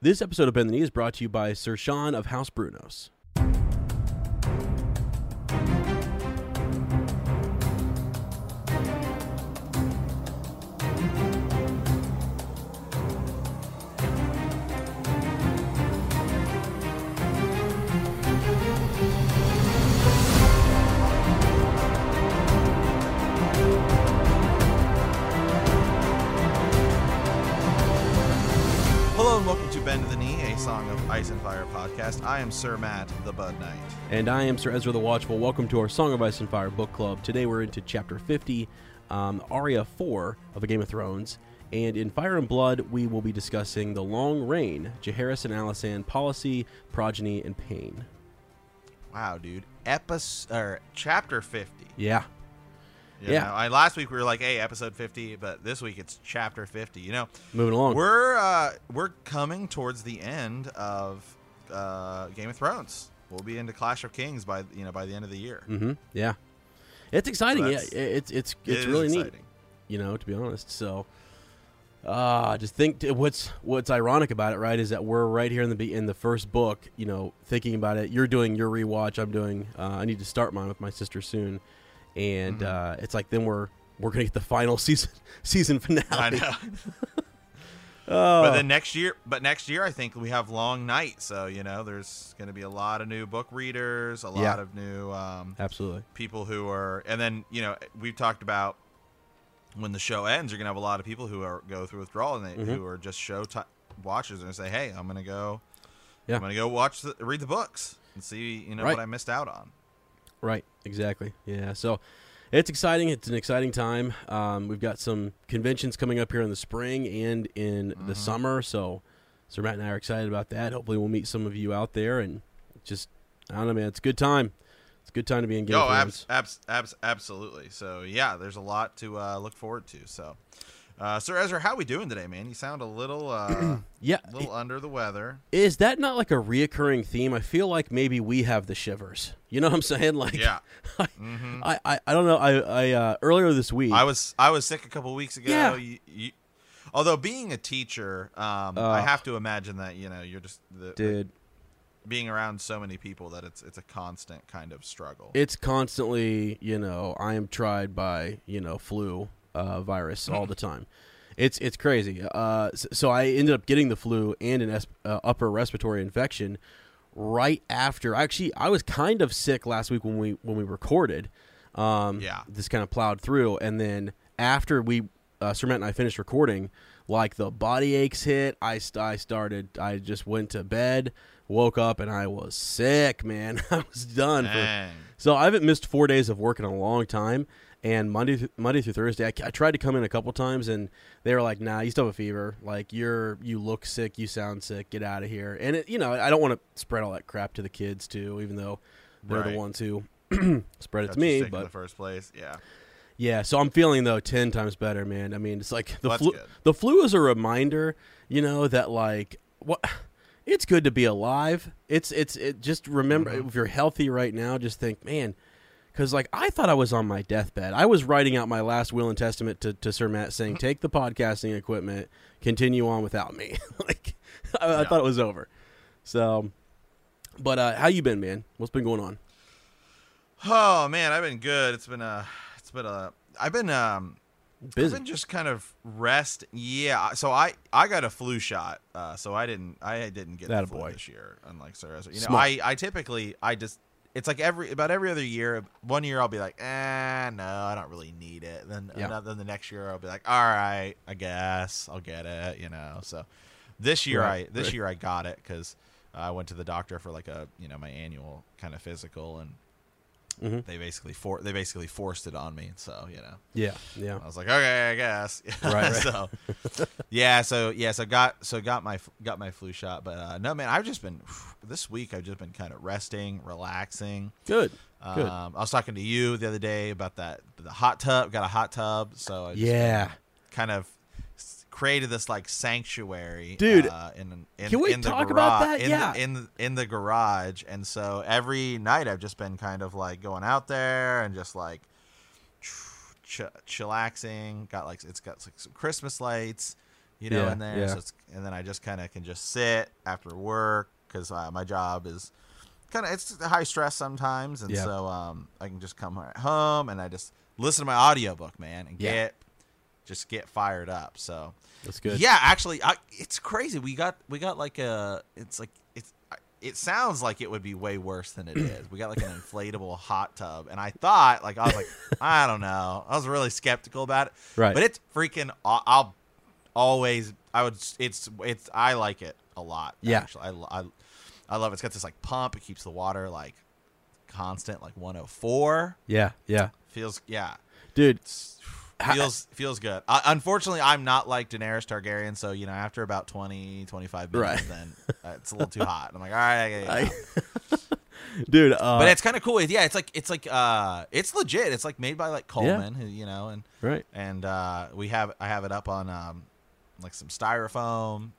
This episode of Bend the Knee is brought to you by Sir Sean of House Brunos. Bend the Knee, a Song of Ice and Fire podcast. I am Sir Matt, the Bud Knight. And I am Sir Ezra the Watchful. Welcome to our Song of Ice and Fire book club. Today we're into chapter 50, um, Arya 4 of A Game of Thrones. And in Fire and Blood, we will be discussing The Long Reign, Jaehaerys and Alysanne, Policy, Progeny, and Pain. Wow, dude. Epis or chapter 50. Yeah. You Yeah. know, I, last week we were like, hey, episode 50, but this week it's chapter 50. You know, Moving along. we're uh, we're coming towards the end of uh, Game of Thrones. We'll be into Clash of Kings by you know by the end of the year. mm-hmm. Yeah. It's exciting. So yeah, it's it's It it's is really neat. you know, to be honest. So, uh, just think t- what's what's ironic about it, right? Is that we're right here in the be- in the first book, you know, thinking about it. You're doing your rewatch. I'm doing. Uh, I need to start mine with my sister soon, and Mhm. uh, it's like then we're we're gonna get the final season season finale. I know. Oh, But then next year, but next year I think we have Long Night, so you know there's going to be a lot of new book readers, a lot Yeah. of new um, absolutely. people who are, and then you know we've talked about when the show ends, you're going to have a lot of people who are go through withdrawal and they, Mhm. who are just show ti watchers and say, hey, I'm going to go, Yeah. I'm going to go watch the read the books and see you know Right. what I missed out on. Right, exactly. Yeah, so it's exciting. It's an exciting time. Um, we've got some conventions coming up here in the spring and in the Mhm. summer. So, Sir Matt and I are excited about that. Hopefully, we'll meet some of you out there and just I don't know, man. It's a good time. It's a good time to be in Yo, abs- abs- abs- absolutely. So yeah, there's a lot to uh, look forward to. So, uh, Sir Ezra, how we doing today, man? You sound a little, uh, Yeah, a little under the weather. is that not like a reoccurring theme? I feel like maybe we have the shivers. You know what I'm saying? Like, Yeah. I, hmm I, I, I don't know. I, I uh, earlier this week. I was I was sick a couple weeks ago. Yeah. You, you, although being a teacher, um, Uh, I have to imagine that you know you're just the, the- dude. being around so many people that it's it's a constant kind of struggle. it's constantly you know i am tried by you know flu uh, virus all the time it's it's crazy uh, so i ended up getting the flu and an uh, upper respiratory infection right after actually i was kind of sick last week when we when we recorded um Yeah. just kind of plowed through and then after we uh, and I finished recording, like the body aches hit. I, st- I started. I just went to bed, woke up, and I was sick, man. I was done for so I haven't missed four days of work in a long time. And Monday, th- Monday through Thursday, I, I tried to come in a couple times, and they were like, "Nah, you still have a fever. Like you're, you look sick. You sound sick. Get out of here." And it, you know, I don't want to spread all that crap to the kids too, even though they're Right. the ones who spread it Got to me. sick in But the first place, yeah. yeah, so I'm feeling though ten times better, man. I mean, it's like the that's flu. good. The flu is a reminder, you know, that like what. It's good to be alive. It's it's it. Just remember, Mhm. if you're healthy right now, just think, man, because like I thought I was on my deathbed. I was writing out my last will and testament to, to Sir Matt, saying, take the podcasting equipment, continue on without me. like I, I thought it was over. So, but uh, how you been, man? What's been going on? Oh man, I've been good. It's been a, it's been a. I've been um, Busy. I've been just kind of rest. Yeah. So I I got a flu shot. Uh, so I didn't I didn't get That the flu boy. this year, unlike Sarah. You know, Smart. I I typically I just it's like every about every other year. One year I'll be like, eh, no, I don't really need it. Then Yeah. another, then the next year I'll be like, all right, I guess I'll get it. You know. So this year Right, I this right. year I got it because I went to the doctor for like a you know my annual kind of physical and hmm they basically for they basically forced it on me. So you know. Yeah, yeah. I was like, okay, I guess. Right, right. so, yeah, so yeah, so got so got my got my flu shot, but uh, no, man, I've just been this week. I've just been kind of resting, relaxing. Good. Um, Good. I was talking to you the other day about that the hot tub. Got a hot tub, so I just Yeah. kind of created this like sanctuary, Dude, Uh, in, in can we in the talk garage, about that? In Yeah. the, in the, in the garage, and so every night I've just been kind of like going out there and just like ch- chillaxing. Got like it's got like some Christmas lights. you know, Yeah, in there. yeah. So it's, and then I just kind of can just sit after work because uh, my job is kind of it's high stress sometimes, and Yeah. so um, I can just come home and I just listen to my audiobook, man, and get just get fired up. So That's good. yeah, actually, I, it's crazy. We got we got like a it's like it's it sounds like it would be way worse than it is. We got like an inflatable hot tub, and I thought like I was like I don't know. I was really skeptical about it, Right. But it's freaking. I'll, always I would it's it's I like it a lot. Yeah. actually, I, I I love it. It's got this like pump. It keeps the water like constant, like 104. Yeah, yeah, Feels yeah. dude. It's- feels feels good. Uh, unfortunately, I'm not like Daenerys Targaryen, so you know after about 20, 25 minutes, Right. then uh, it's a little too hot. I'm like, all right, I dude. Uh, but it's kind of cool. Yeah, it's like it's like uh, it's legit. It's like made by like Coleman, who you know, and right. and uh, we have I have it up on um, like some styrofoam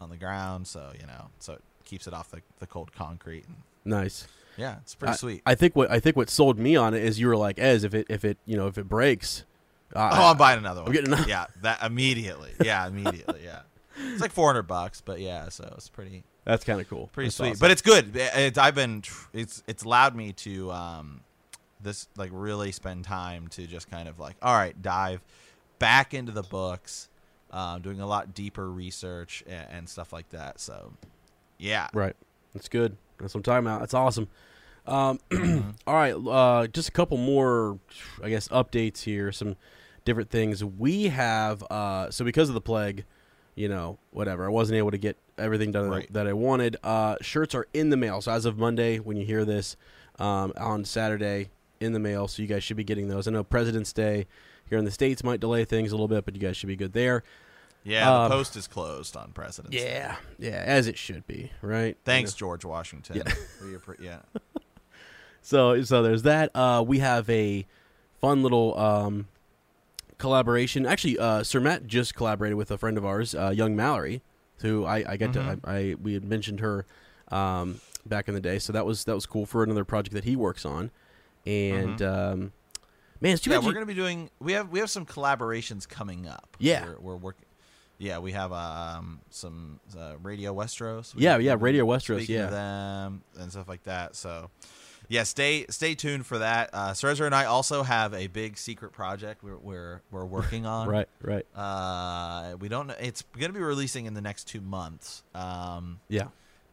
on the ground, so you know, so it keeps it off the, the cold concrete. And Nice. yeah, it's pretty I, sweet. I think what I think what sold me on it is you were like, Ez, if it if it you know if it breaks, uh, oh, I'm buying another one. getting another- Yeah, that immediately. Yeah, immediately. Yeah, it's like 400 bucks, but yeah, so it's pretty. that's kind of cool. pretty That's sweet. awesome. But it's good. It's I've been it's it's allowed me to um this like really spend time to just kind of like all right dive back into the books, um, doing a lot deeper research and, and stuff like that. So yeah, right. That's good. That's what I'm talking about. That's awesome. Um, Mm-hmm. all right, uh, just a couple more, I guess, updates here. Some different things we have. Uh, so because of the plague, you know, whatever, I wasn't able to get everything done Right. that I wanted. Uh, shirts are in the mail. So as of Monday, when you hear this, um, on Saturday in the mail. So you guys should be getting those. I know President's Day here in the states might delay things a little bit, but you guys should be good there. yeah. Um, the post is closed on President's. Day. Yeah, yeah, as it should be, right? Thanks, George Washington. Yeah. We appre- yeah. So so there's that. Uh, we have a fun little um, collaboration. Actually, uh, Sir Matt just collaborated with a friend of ours, uh, Young Mallory, who I, I get Mhm. to. I, I we had mentioned her um, back in the day, so that was that was cool for another project that he works on. And um, man, it's too Mm-hmm. yeah, bad we're you- gonna be doing. We have we have some collaborations coming up. Yeah. we're, we're working. Yeah, we have um some uh, Radio Westeros. Yeah, We- yeah, we'll Radio Westeros, yeah. them and stuff like that. So, yeah, stay stay tuned for that. Uh, and I also have a big secret project we're we're, we're working on. right, right, Uh, we don't know. It's going to be releasing in the next two months. Um, yeah,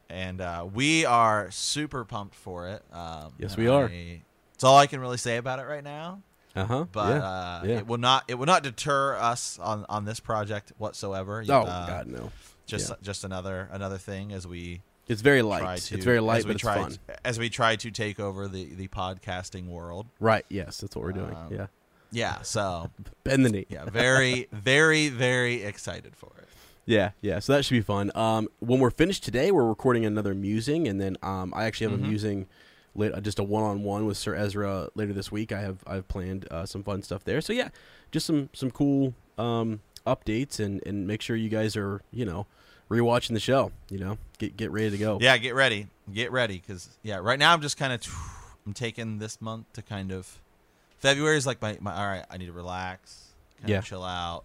and uh, we are super pumped for it. Um, Yes, we are. It's all I can really say about it right now uh huh. but yeah. uh, yeah. it will not it will not deter us on on this project whatsoever. oh Uh, God, no! just yeah. just another another thing as we It's very light. to It's very light, but it's try fun. as we try to take over the the podcasting world. Right? Yes, that's what we're doing. Um, yeah, Yeah, so bend the knee. yeah, very very very excited for it. Yeah, yeah. So that should be fun. Um, when we're finished today, we're recording another musing, and then um, I actually have Mhm. a musing, lit, uh, just a one-on-one with Sir Ezra later this week. I have I've planned uh, some fun stuff there. So yeah, just some some cool um, updates, and and make sure you guys are you know rewatching the show. You know, get get ready to go. Yeah, get ready, get ready, because yeah, right now I'm just kind of I'm taking this month to kind of February is like my, my all right. I need to relax, kind Yeah. of chill out,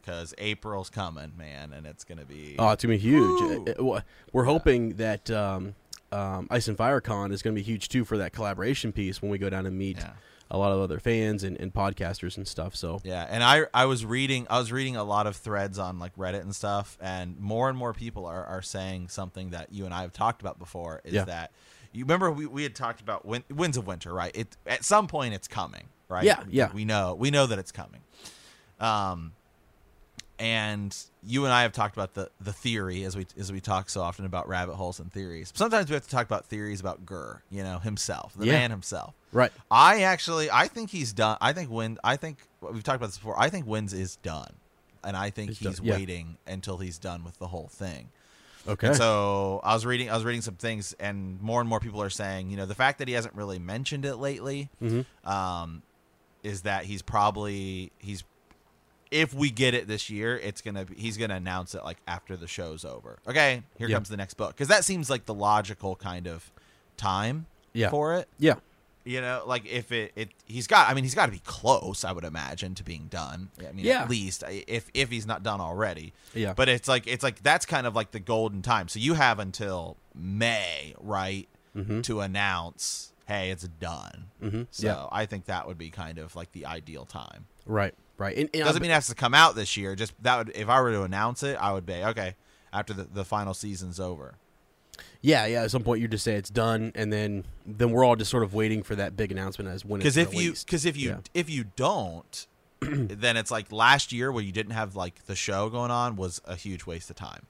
because April's coming, man, and it's gonna be Oh, it's gonna be huge. Uh, uh, We're Yeah. hoping that um, um, Ice and Fire Con is gonna be huge too for that collaboration piece when we go down and meet yeah. A lot of other fans and, and podcasters and stuff. So Yeah, and I I was reading I was reading a lot of threads on like Reddit and stuff, and more and more people are, are saying something that you and I have talked about before is Yeah. that you remember we, we had talked about win, winds of winter, right? It at some point it's coming, right? Yeah, yeah. We know we know that it's coming. Um, and you and I have talked about the the theory as we as we talk so often about rabbit holes and theories. Sometimes we have to talk about theories about Gurr, you know, himself, the Yeah. man himself. right, I actually, I think he's done. I think Win. I think we've talked about this before. I think Winds is done, and I think He's he's, done, yeah. waiting until he's done with the whole thing. okay, And so I was reading, I was reading some things, and more and more people are saying, you know, the fact that he hasn't really mentioned it lately, hmm um, is that he's probably he's. If we get it this year, it's gonna be, he's gonna announce it like after the show's over. Okay, here Yep. comes the next book because that seems like the logical kind of time yeah, for it. yeah, You know, like if it, it he's got. I mean, he's got to be close. I would imagine to being done. I mean, Yeah. at least if if he's not done already. Yeah. But it's like it's like that's kind of like the golden time. So you have until May, right, Mhm. to announce, hey, it's done. Mhm. So Yeah. I think that would be kind of like the ideal time. Right. Right. And, and Doesn't I- mean it has to come out this year. Just that would if I were to announce it, I would be okay after the, the final season's over. Yeah, yeah. At some point, you just say it's done, and then then we're all just sort of waiting for that big announcement as when Because if you because if you Yeah. if you don't, then it's like last year where you didn't have like the show going on was a huge waste of time,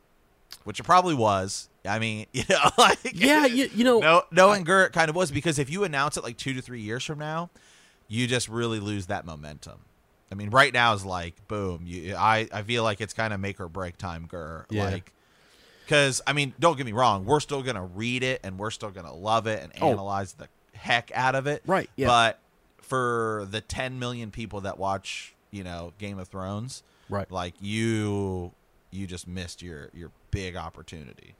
which it probably was. I mean, you know, like yeah, you, you know, no, knowing Gert kind of was because if you announce it like two to three years from now, you just really lose that momentum. I mean, right now is like boom. You, I I feel like it's kind of make or break time, Gur. Yeah. Like, because I mean, don't get me wrong, we're still gonna read it and we're still gonna love it and Oh. analyze the heck out of it. Right, yeah. But for the 10 million people that watch, you know, Game of Thrones, right. like you, you just missed your your big opportunity.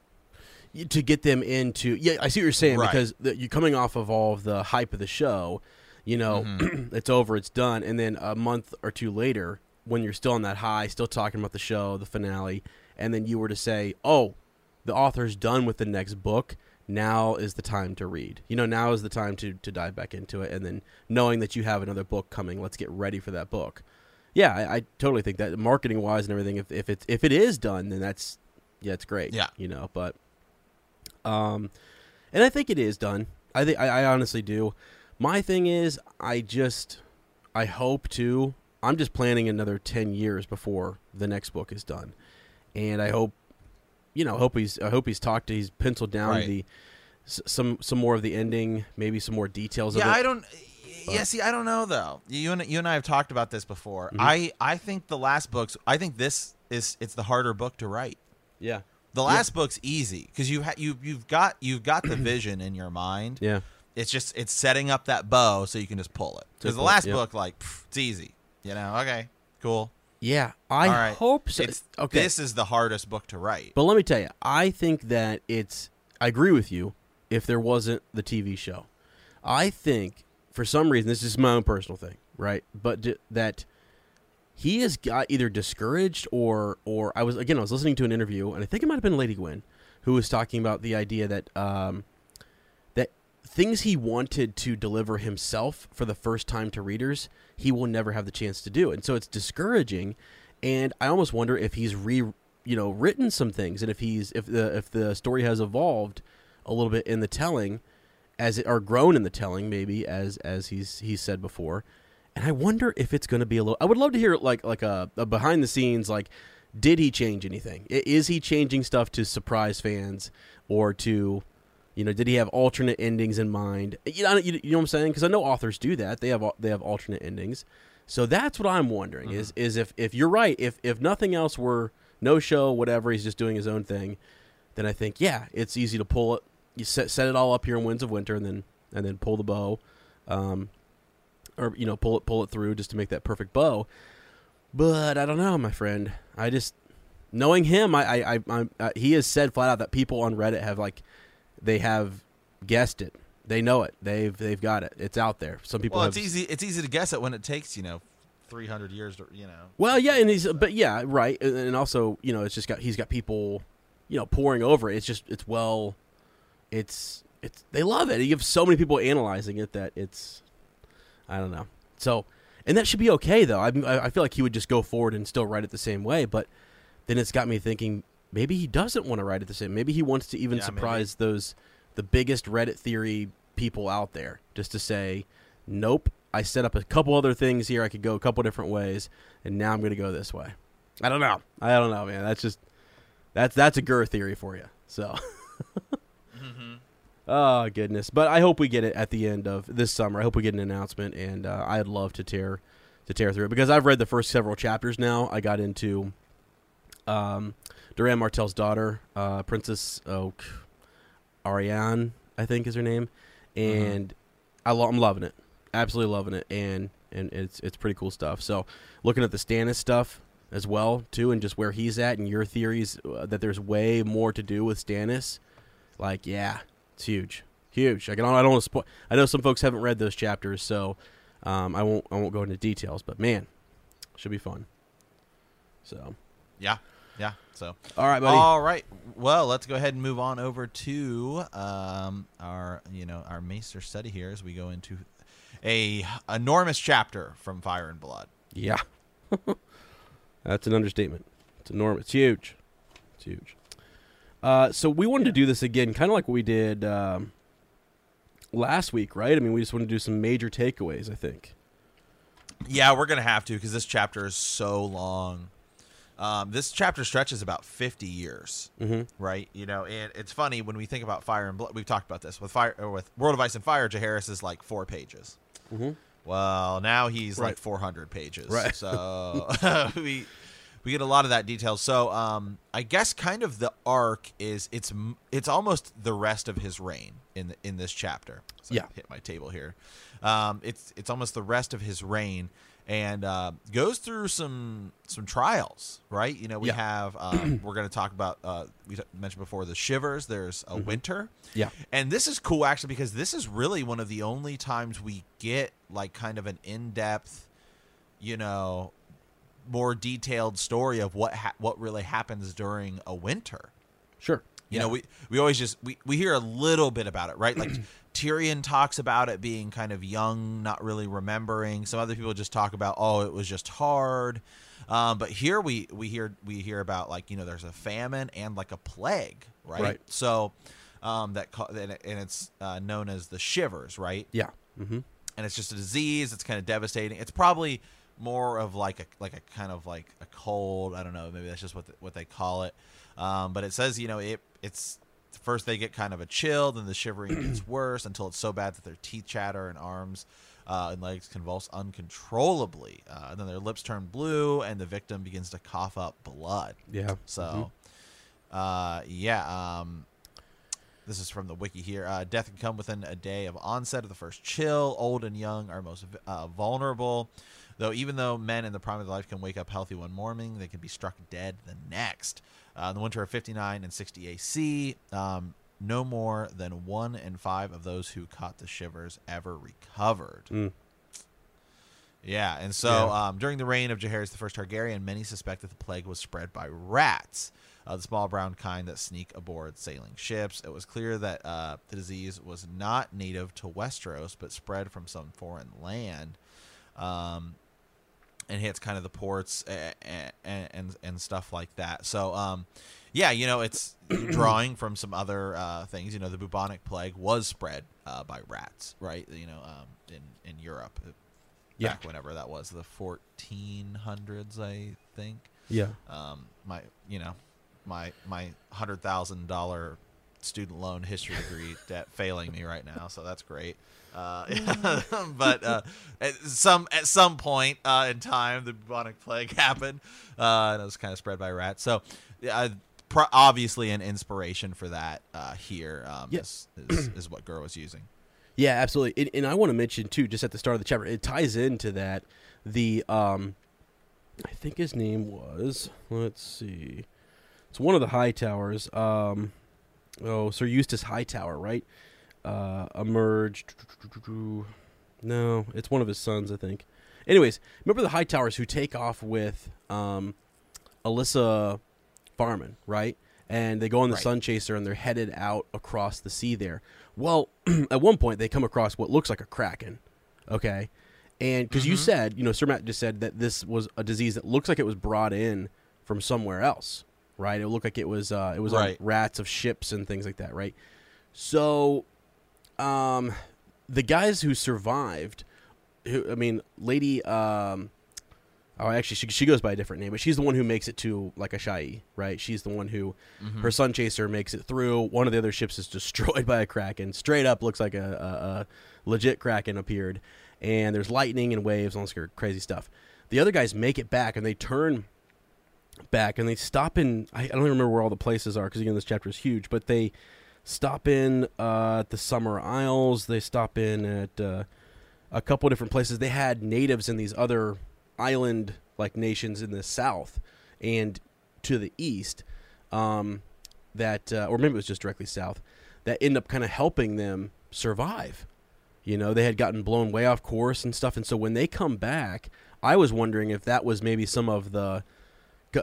To get them into yeah i see what you're saying Right. because the, you coming off of all of the hype of the show you know Mm-hmm. it's over it's done and then a month or two later when you're still on that high still talking about the show the finale and then you were to say oh the author's done with the next book now is the time to read you know now is the time to to dive back into it and then knowing that you have another book coming let's get ready for that book yeah i, I totally think that marketing wise and everything if, if it's if it is done then that's yeah it's great Yeah. you know but um, and I think it is done. I think I, I honestly do. My thing is, I just, I hope to. I'm just planning another ten years before the next book is done, and I hope, you know, hope he's, I hope he's talked to, he's penciled down Right. the, some, some more of the ending, maybe some more details. Yeah, of it. Yeah, I don't. Yeah, see, I don't know though. You and you and I have talked about this before. Mhm. I I think the last books. I think this is it's the harder book to write. yeah, The last book's easy because you ha- you you've got you've got the vision in your mind. yeah, It's just it's setting up that bow so you can just pull it. Because the last yeah. book, like, pff, it's easy. You know, okay, cool. yeah. I right. hope so. It's okay, This is the hardest book to write. But let me tell you, I think that it's. I agree with you. If there wasn't the TV show, I think for some reason this is my own personal thing, right? But d- that he has got either discouraged or or I was again I was listening to an interview and I think it might have been Lady Gwen who was talking about the idea that um, things he wanted to deliver himself for the first time to readers he will never have the chance to do and so it's discouraging and I almost wonder if he's re you know written some things and if he's if the if the story has evolved a little bit in the telling as it or grown in the telling maybe as as he's he's said before and I wonder if it's going to be a little. I would love to hear like like a, a behind the scenes like, did he change anything? Is he changing stuff to surprise fans or to, you know, did he have alternate endings in mind? You know, you, you know what I'm saying? Because I know authors do that. They have they have alternate endings. So that's what I'm wondering is is if if you're right, if if nothing else were no show, whatever, he's just doing his own thing, then I think yeah, it's easy to pull it. You set set it all up here in Winds of Winter, and then and then pull the bow. Um, or you know pull it pull it through just to make that perfect bow. But I don't know, my friend. I just knowing him, I I, I, I he has said flat out that people on Reddit have like they have guessed it. They know it. They've they've got it. It's out there. Some people well, have it's easy. It's easy to guess it when it takes you know, three hundred years to you know. Well, yeah, and he's but yeah, right, and, and also you know it's just got he's got people, you know, pouring over it. It's just it's well, it's it's they love it. You have so many people analyzing it that it's, I don't know. So, and that should be okay though. I I feel like he would just go forward and still write it the same way. But then it's got me thinking maybe he doesn't want to write it the same. Maybe he wants to even Yeah, maybe. surprise those the biggest Reddit theory people out there, just to say, nope. I set up a couple other things here. I could go a couple different ways, and now I'm going to go this way. I don't know. I don't know, man. That's just that's that's a Gur theory for you. So. Oh goodness! But I hope we get it at the end of this summer. I hope we get an announcement, and uh, I'd love to tear to tear through it because I've read the first several chapters now. I got into um, Doran Martell's daughter, uh, Princess Oak, Arianne, I think is her name, and I lo- I'm loving it, absolutely loving it, and and it's it's pretty cool stuff. So looking at the Stannis stuff as well too, and just where he's at, and your theories uh, that there's way more to do with Stannis, like yeah, it's huge, huge. I, can, I don't want to spoil. I know some folks haven't read those chapters, so um, I won't. I won't go into details. But man, should be fun. So, yeah. So, all right, buddy. all right. Well, let's go ahead and move on over to um, our, you know, our Maester study here as we go into a enormous chapter from Fire and Blood. Yeah. That's an understatement. It's enormous. It's huge. It's huge. Uh, so we wanted to do this again, kind of like what we did um, last week, right? I mean, we just want to do some major takeaways. I think. Yeah, we're gonna have to because this chapter is so long. Um, this chapter stretches about fifty years, Mm-hmm. right? You know, and it's funny when we think about Fire and Blood. We've talked about this with Fire or with World of Ice and Fire. Jaehaerys is like four pages. Mm-hmm. Well, now he's like 400 pages. Right. So we we get a lot of that detail. So um, I guess kind of the arc is it's it's almost the rest of his reign in the, in this chapter. So I Yeah. hit my table here. Um, it's it's almost the rest of his reign and uh, goes through some some trials. Right. You know we Yeah. have um, we're going to talk about uh, we t- mentioned before the shivers. There's a winter. Yeah. And this is cool actually because this is really one of the only times we get like kind of an in-depth, you know, more detailed story of what ha- what really happens during a winter. Sure. You Yeah. know, we we always just we, we hear a little bit about it, right? Like Tyrion talks about it being kind of young, not really remembering. Some other people just talk about, oh, it was just hard. Um, but here we we hear we hear about like you know there's a famine and like a plague, right? Right. So um, that and it's uh, known as the shivers, right? Yeah. Mm-hmm. and it's just a disease. It's kind of devastating. It's probably more of like a like a kind of like a cold. I don't know. Maybe that's just what the, what they call it. Um, but it says you know it it's first they get kind of a chill, then the shivering gets worse until it's so bad that their teeth chatter and arms. Uh, and legs convulse uncontrollably. Uh, and then their lips turn blue, and the victim begins to cough up blood. Yeah. So, uh, yeah. Um, this is from the wiki here. Uh, death can come within a day of onset of the first chill. Old and young are most uh, vulnerable. Though, even though men in the prime of their life can wake up healthy one morning, they can be struck dead the next. Uh, in the winter of 59 and 60 AC, um, no more than one in five of those who caught the shivers ever recovered. Mm. Yeah, and so Yeah. um, during the reign of Jaehaerys the First Targaryen, many suspect that the plague was spread by rats, uh, the small brown kind that sneak aboard sailing ships. It was clear that uh, the disease was not native to Westeros, but spread from some foreign land, um, and hits kind of the ports and and, and, and stuff like that. So, um, yeah, you know, it's drawing from some other uh, things. You know, the bubonic plague was spread uh, by rats, right? You know, um, in in Europe Yeah. back whenever that was the 1400s i think Yeah. um my you know my my hundred thousand dollar student loan history degree debt failing me right now so that's great uh, but uh, at some at some point uh, in time the bubonic plague happened uh, and it was kind of spread by rats so pro- obviously an inspiration for that uh, here um, Yes. is, is, is what Gur was using Yeah, absolutely. And, and I want to mention too, just at the start of the chapter, it ties into that. The um, I think his name was. Let's see. It's one of the high towers. Um, oh, Sir Eustace Hightower, right? Uh, emerged. No, it's one of his sons, I think. Anyways, remember the high towers who take off with um, Elissa Farman, right? And they go on the Right. Sun Chaser and they're headed out across the sea there. Well, at one point they come across what looks like a kraken, okay? And because you Mhm. said, you know, Sir Matt just said that this was a disease that looks like it was brought in from somewhere else, right? It looked like it was uh, it was Right. on rats of ships and things like that, right? So, um, the guys who survived, who I mean, Lady, um, oh, actually, she she goes by a different name, but she's the one who makes it to like Asshai, right? She's the one who Mhm. her sun chaser makes it through. One of the other ships is destroyed by a kraken. Straight up, looks like a, a, a legit kraken appeared, and there's lightning and waves all this crazy stuff. The other guys make it back, and they turn back, and they stop in. I, I don't even remember where all the places are because again, this chapter is huge. But they stop in uh, at the Summer Isles. They stop in at uh, a couple different places. They had natives in these other island like nations in the south and to the east. Um, that uh, or maybe it was just directly south that end up kind of helping them survive. You know, they had gotten blown way off course and stuff, and so when they come back, I was wondering if that was maybe some of the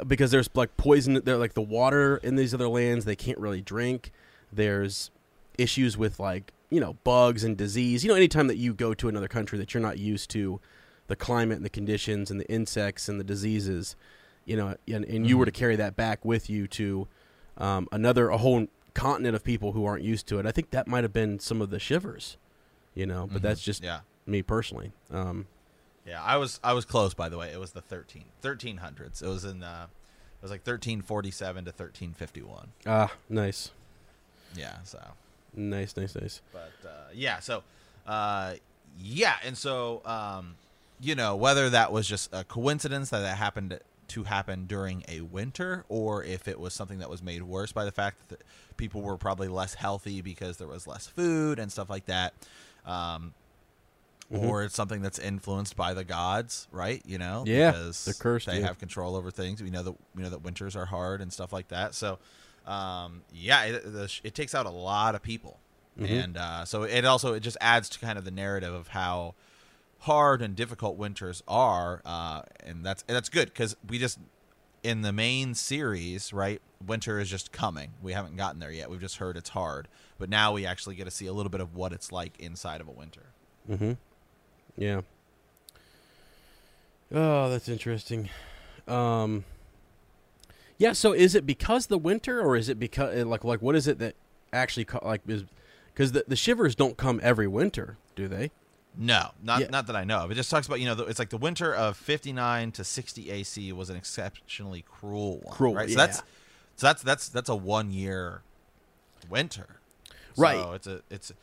because there's like poison, they're like the water in these other lands they can't really drink. There's issues with like you know bugs and disease. You know, anytime that you go to another country that you're not used to, the climate and the conditions and the insects and the diseases, you know, and, and mm-hmm. you were to carry that back with you to um, another a whole continent of people who aren't used to it. I think that might have been some of the shivers, you know, but mm-hmm. that's just yeah. me personally. Um, yeah, I was I was close by the way. It was the 13 1300s. It was in uh it was like 1347 to 1351. Ah, nice. Yeah, so nice, nice, nice. But uh, yeah, so uh, yeah, and so um, you know whether that was just a coincidence that that happened to happen during a winter, or if it was something that was made worse by the fact that people were probably less healthy because there was less food and stuff like that. Um, mm-hmm. Or it's something that's influenced by the gods, right? You know, yeah, because they're cursed. They yeah. have control over things. We know that we know that winters are hard and stuff like that. So, um, yeah, it, the, it takes out a lot of people, mm-hmm. and uh, so it also it just adds to kind of the narrative of how hard and difficult winters are, uh, and that's and that's good because we just in the main series, right? Winter is just coming. We haven't gotten there yet. We've just heard it's hard, but now we actually get to see a little bit of what it's like inside of a winter. Mm-hmm. Yeah. Oh, that's interesting. Um, yeah. So, is it because the winter, or is it because like like what is it that actually like is because the the shivers don't come every winter, do they? No, not yeah. not that I know of. It just talks about you know it's like the winter of fifty nine to sixty AC was an exceptionally cruel one. Cruel, right? So that's so that's that's that's a one year winter. Right? So. It's a it's it's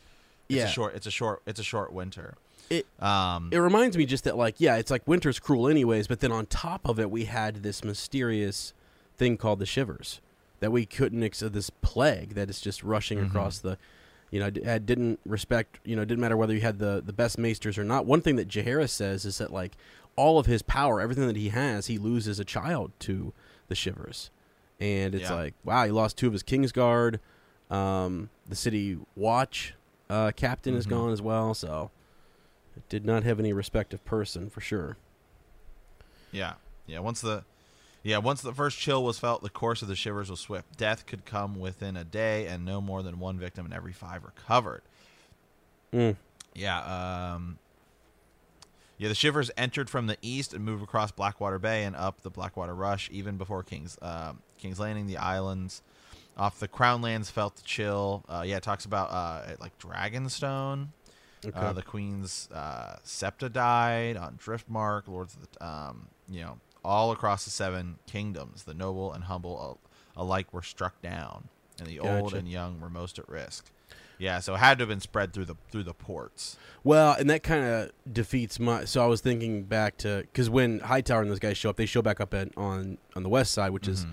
yeah. a short it's a short it's a short winter. It um it reminds me just that like yeah it's like winter's cruel anyways, but then on top of it we had this mysterious thing called the shivers that we couldn't ex- this plague that is just rushing mm-hmm. across the you know, didn't respect. You know, didn't matter whether you had the the best maesters or not. One thing that Jaehaerys says is that like all of his power, everything that he has, he loses a child to the Shivers, and it's yeah. like wow, he lost two of his Kingsguard. Um, the city watch uh, captain mm-hmm. is gone as well, so did not have any respective person for sure. Yeah, yeah. Once the yeah, once the first chill was felt, the course of the shivers was swift. Death could come within a day, and no more than one victim in every five recovered. Mm. Yeah, um, yeah. The shivers entered from the east and moved across Blackwater Bay and up the Blackwater Rush, even before King's uh, King's Landing. The islands off the Crown Lands felt the chill. Uh, yeah, it talks about uh, like Dragonstone. Okay. Uh, the Queen's uh, Septa died on Driftmark. Lords of the, um, you know, all across the seven kingdoms. The noble and humble alike were struck down, and the gotcha. old and young were most at risk. Yeah, so it had to have been spread through the through the ports. Well, and that kind of defeats my. So I was thinking back to because when Hightower and those guys show up, they show back up at, on on the west side, which mm-hmm. is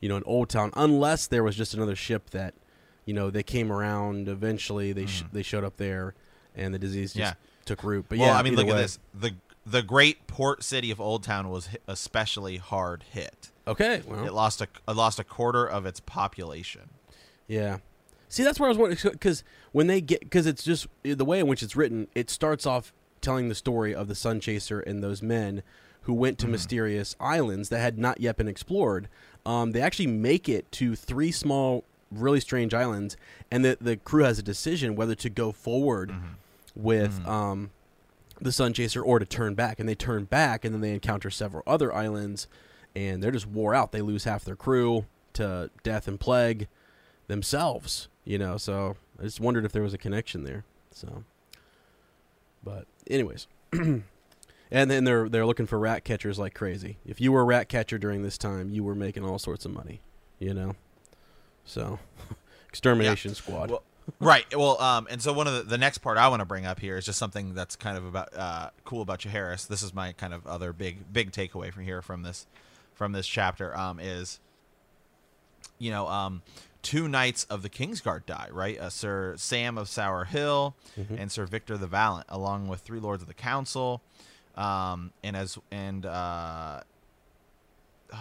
you know an old town. Unless there was just another ship that you know they came around eventually. They mm-hmm. sh- they showed up there, and the disease just yeah. took root. But well, yeah, I mean, look way. at this. The the great port city of Oldtown was especially hard hit. Okay, well. it lost a it lost a quarter of its population. Yeah. See, that's where I was wondering because when they get because it's just the way in which it's written. It starts off telling the story of the Sun Chaser and those men who went to mm. mysterious islands that had not yet been explored. Um, they actually make it to three small, really strange islands, and the the crew has a decision whether to go forward mm-hmm. with. Mm-hmm. Um, the Sun Chaser or to turn back. And they turn back, and then they encounter several other islands, and they're just wore out. They lose half their crew to death and plague themselves, you know. So I just wondered if there was a connection there. So, but anyways. and then they're they're looking for rat catchers like crazy. If you were a rat catcher during this time, you were making all sorts of money, you know. So, extermination yeah. squad. Well, right. Well, um, and so one of the, the next part I want to bring up here is just something that's kind of about uh, cool about Jaehaerys. This is my kind of other big big takeaway from here from this from this chapter um, is you know um, two knights of the Kingsguard die right uh, Sir Sam of Sour Hill mm-hmm. and Sir Victor the Valiant along with three lords of the council um, and as and uh,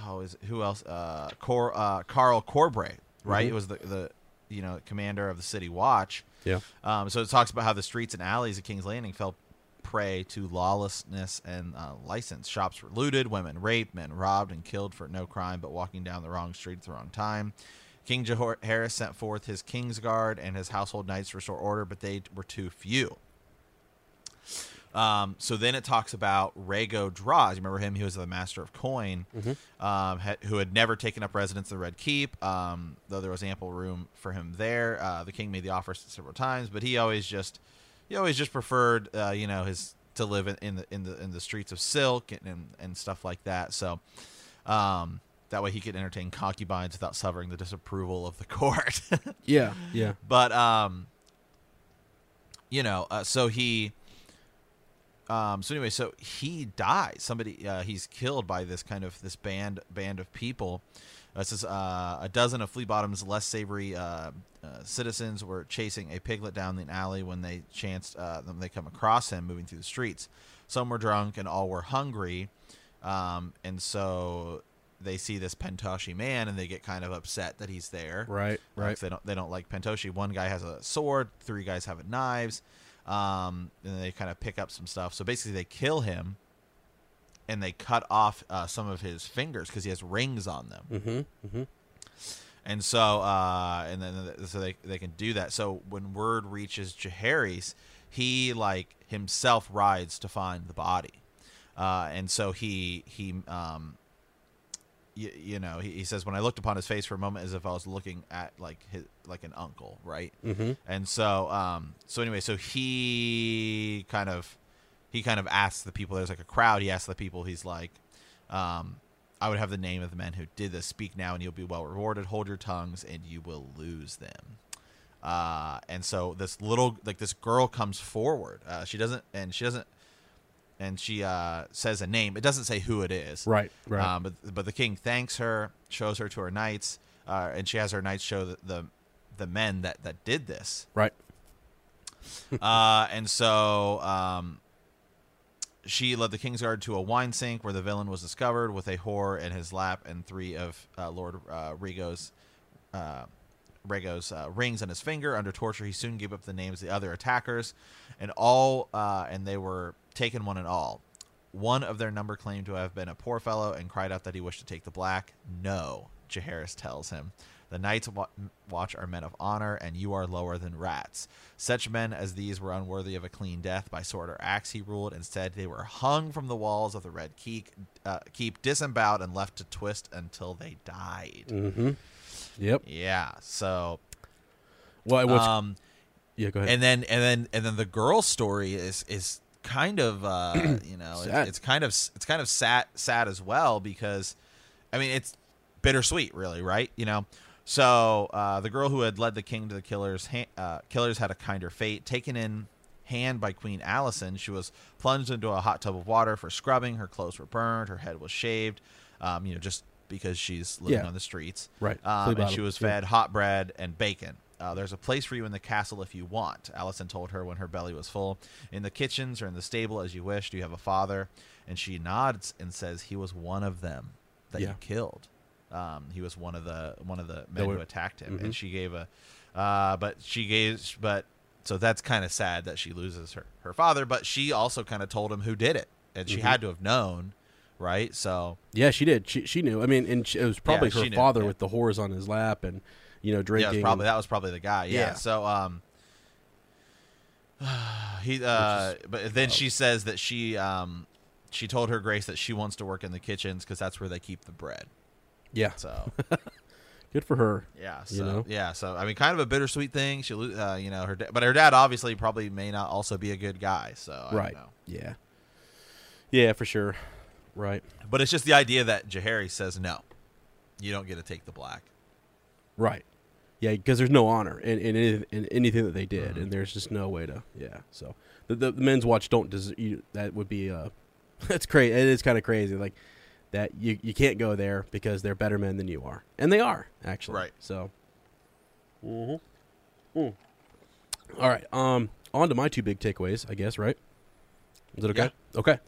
oh is who else uh, Cor, uh Qarl Corbray right mm-hmm. it was the the you know commander of the city watch. Yeah. Um, so it talks about how the streets and alleys of King's Landing fell prey to lawlessness and uh, license. Shops were looted, women raped, men robbed and killed for no crime but walking down the wrong street at the wrong time. King Jaehaerys sent forth his king's guard and his household knights to restore order, but they were too few. Um, so then it talks about Rego Draz. You remember him? He was the master of coin, um, had, who had never taken up residence in the Red Keep, um, though there was ample room for him there. Uh, the king made the offer several times, but he always just he always just preferred, uh, you know, his to live in, in the in the in the streets of silk and and, and stuff like that. So. Um, that way he could entertain concubines without suffering the disapproval of the court. Yeah. Yeah. but um you know uh, so he um so anyway so he dies somebody uh, he's killed by this kind of this band band of people uh, it says uh, a dozen of flea bottom's less savory uh, uh, citizens were chasing a piglet down the alley when they chanced uh, them they come across him moving through the streets some were drunk and all were hungry um, and so they see this pentoshi man and they get kind of upset that he's there Right. Right. They don't they don't like Pentoshi. One guy has a sword, three guys have knives, um, and they kind of pick up some stuff. So basically, they kill him, and they cut off uh, some of his fingers because he has rings on them. Mm-hmm. Mm-hmm. And so, uh, and then so they they can do that. So when word reaches Jaehaerys, he like himself rides to find the body, uh, and so he he um, you, you know he, he says when I looked upon his face for a moment as if I was looking at like his like an uncle, right? Mm-hmm. And so um, so anyway, so he kind of he kind of asks the people. There's like a crowd. He asks the people. He's like. Um, I would have the name of the men who did this. Speak now, and you'll be well rewarded. Hold your tongues, and you will lose them. Uh, and so this little, like this girl comes forward. Uh, she doesn't, and she doesn't, and she uh, says a name. It doesn't say who it is. Right. Right. Um, but but the king thanks her, shows her to her knights, uh, and she has her knights show the, the the men that that did this. right. uh, and so um, she led the king's guard to a wine sink where the villain was discovered with a whore in his lap and three of uh, Lord uh, Rego's uh, Rego's uh, rings on his finger. Under torture, he soon gave up the names of the other attackers, and all uh, and they were taken one and all. One of their number claimed to have been a poor fellow and cried out that he wished to take the black. No, Jaehaerys tells him. The Night's Watch are men of honor, and you are lower than rats. Such men as these were unworthy of a clean death by sword or axe, he ruled. Instead, they were hung from the walls of the Red Keep, uh, keep disemboweled, and left to twist until they died. Mm-hmm. Yep. Yeah. So, Well, um, yeah. Go ahead. and then and then and then the girl story is is kind of uh, you know it's, it's kind of it's kind of sad sad as well because I mean it's bittersweet really right you know so uh, the girl who had led the king to the killers uh, killers had a kinder fate taken in hand by Queen Alysanne she was plunged into a hot tub of water for scrubbing her clothes were burned her head was shaved um, you know just because she's living Yeah. on the streets Right. um, and she was Yeah. fed hot bread and bacon. Uh, there's a place for you in the castle if you want, Alysanne told her when her belly was full. In the kitchens or in the stable as you wish. Do you have a father? And she nods and says he was one of them that Yeah. you killed. Um, he was one of the one of the men were- who attacked him, Mhm. and she gave a, uh, but she gave, but so that's kind of sad that she loses her her father. But she also kind of told him who did it, and she Mhm. had to have known, right? So Yeah, she did. She she knew. I mean, and she, it was probably she her knew, father yeah. with the whores on his lap and you know Yeah, drinking. was probably that was probably the guy. Yeah. Yeah. So um he uh but then oh. she says that she um she told her grace that she wants to work in the kitchens cuz that's where they keep the bread. yeah, So good for her. yeah, so You know? yeah, so I mean kind of a bittersweet thing. She uh you know her da- but her dad obviously probably may not also be a good guy, so I right. don't know. Yeah. Yeah, for sure. Right. But it's just the idea that Jaehaerys says no. You don't get to take the black. Right. Yeah, because there's no honor in in, any- in anything that they did, Mhm. and there's just no way to. Yeah. So the the, the men's watch don't des- you, that would be uh, that's crazy. It is kind of crazy, like that you you can't go there because they're better men than you are, and they are actually. Right. So. Mm-hmm. Mm. All right. Um. On to my two big takeaways, I guess. Right. Is it okay? Okay.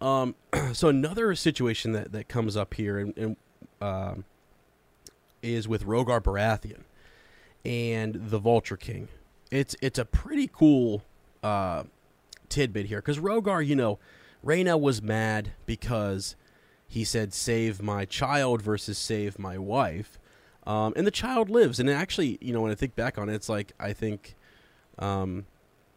Um. so another situation that that comes up here, and, and um, is with Rogar Baratheon. And the Vulture King. It's it's a pretty cool uh, tidbit here because Rogar, you know, Reyna was mad because he said save my child versus save my wife, um, and the child lives. And actually, you know, when I think back on it, it's like I think um,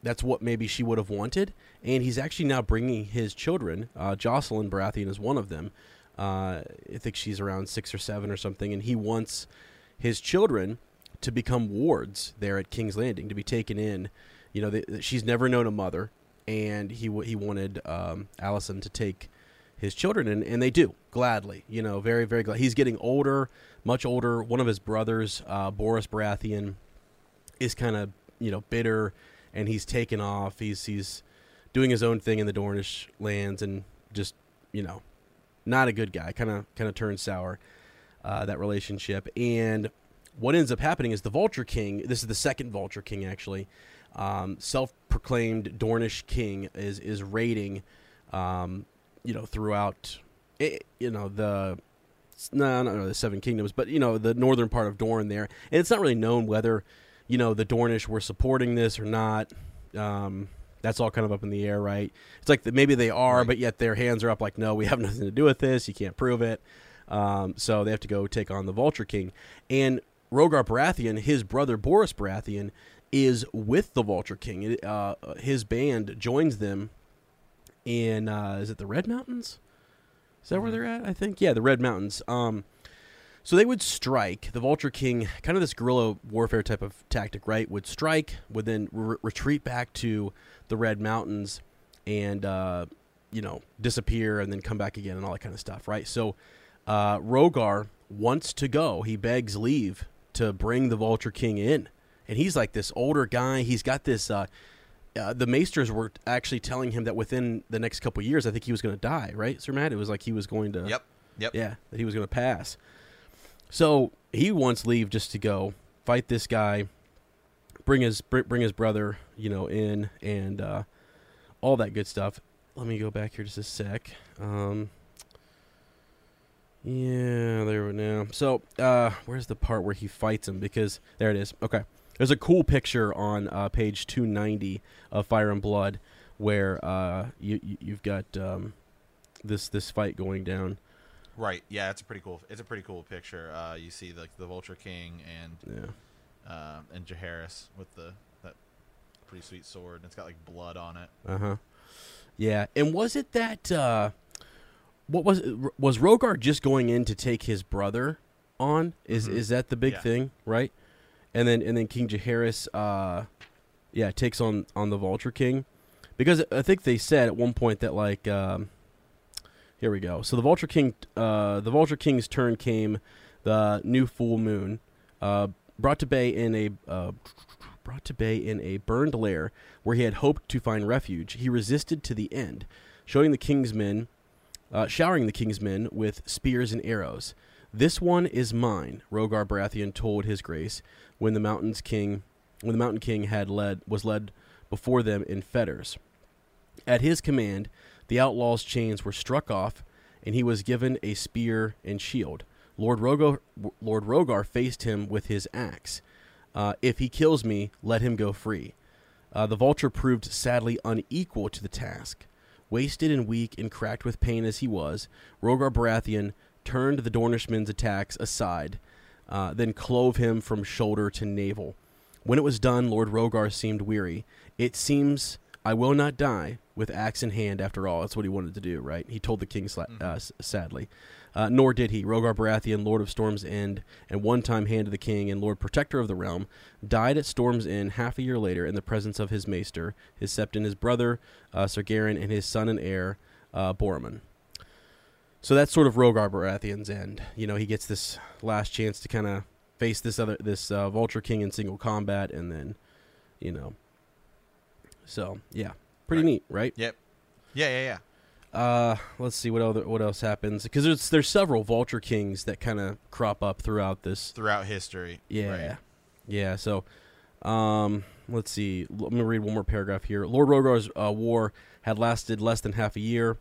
that's what maybe she would have wanted. And he's actually now bringing his children. Uh, Jocelyn Baratheon is one of them. Uh, I think she's around six or seven or something, and he wants his children to become wards there at King's Landing to be taken in. You know, they, she's never known a mother, and he he wanted um, Alicent to take his children, and, and they do gladly. You know, very very glad. He's getting older, much older. One of his brothers, uh, Borys Baratheon, is kind of you know bitter, and he's taken off. He's he's doing his own thing in the Dornish lands, and just you know, not a good guy. Kind of kind of turns sour uh, that relationship, and what ends up happening is the Vulture King. This is the second Vulture King actually. Um, self-proclaimed Dornish king is is raiding, um, you know, throughout, it, you know, the no, no, no, the Seven Kingdoms, but you know, the northern part of Dorne there, and it's not really known whether, you know, the Dornish were supporting this or not. Um, that's all kind of up in the air, right? It's like the, maybe they are, Right. but yet their hands are up, like, no, we have nothing to do with this. You can't prove it. Um, so they have to go take on the Vulture King, and Rogar Baratheon, his brother Borys Baratheon, is with the Vulture King. Uh, his band joins them in uh, is it the Red Mountains? Is that where they're at? I think yeah, the Red Mountains. Um, so they would strike the Vulture King, kind of this guerrilla warfare type of tactic, right? Would strike, would then re- retreat back to the Red Mountains, and uh, you know disappear, and then come back again, and all that kind of stuff, right? So uh, Rogar wants to go. He begs leave to bring the Vulture King in, and he's like this older guy. He's got this. Uh, uh, the Maesters were actually telling him that within the next couple of years, I think he was going to die. Right, Sir Matt? It was like he was going to. Yep. Yep. Yeah, that he was going to pass. So he wants leave just to go fight this guy, bring his bring his brother, you know, in and uh, all that good stuff. Let me go back here just a sec. Um, yeah, there we now. So uh, where's the part where he fights him? Because there it is. Okay, there's a cool picture on uh, page 290 of Fire and Blood where uh, you, you you've got um, this this fight going down. Right. Yeah, it's a pretty cool. It's a pretty cool picture. Uh, you see like the Vulture King and Yeah. uh, and Jaehaerys with the that pretty sweet sword, and it's got like blood on it. Uh huh. Yeah, and was it that? What was was Rogar just going in to take his brother on? Is Mhm. is that the big Yeah. thing, right? And then and then King Jaehaerys, uh, yeah, takes on on the Vulture King, because I think they said at one point that like, um, here we go. So the Vulture King, uh, the Vulture King's turn came, the new full moon, uh, brought to bay in a uh, brought to bay in a burned lair where he had hoped to find refuge. He resisted to the end, showing the king's men, uh, showering the king's men with spears and arrows. This one is mine, Rogar Baratheon told his grace when the mountain's king, when the mountain king had led was led before them in fetters. At his command, the outlaw's chains were struck off, and he was given a spear and shield. Lord Rogar, Lord Rogar faced him with his axe. Uh, if he kills me, let him go free. Uh, the vulture proved sadly unequal to the task. Wasted and weak and cracked with pain as he was, Rogar Baratheon turned the Dornishman's attacks aside, uh, then clove him from shoulder to navel. When it was done, Lord Rogar seemed weary. It seems I will not die with axe in hand after all. That's what he wanted to do, right? He told the king sla- uh, sadly. Uh, nor did he. Rogar Baratheon, Lord of Storm's End, and one time Hand of the King and Lord Protector of the Realm, died at Storm's End half a year later in the presence of his maester, his septon, his brother, uh, Sir Garon, and his son and heir, uh, Boremund. So that's sort of Rogar Baratheon's end. You know, he gets this last chance to kind of face this other this uh, Vulture King in single combat, and then, you know. So yeah, pretty Right. neat, right? Yep. Yeah, yeah, yeah. Uh, let's see what other what else happens because there's there's several Vulture Kings that kind of crop up throughout this. Throughout history. Yeah, Right. yeah. So, um, let's see. Let me read one more paragraph here. Lord Rogar's uh, war had lasted less than half a year.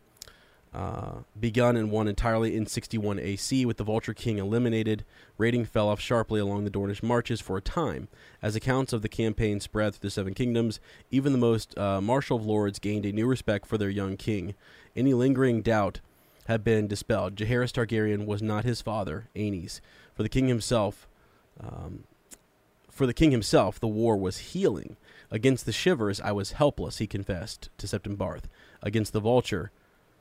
uh, begun and won entirely in 61 AC with the Vulture King eliminated. Rating fell off sharply along the Dornish marches for a time. As accounts of the campaign spread through the Seven Kingdoms, even the most uh, martial of lords gained a new respect for their young king. Any lingering doubt had been dispelled. Jaehaerys Targaryen was not his father, Aenys. For the king himself, um, for the king himself, the war was healing. Against the Shivers, I was helpless, he confessed to Septon Barth. Against the Vulture,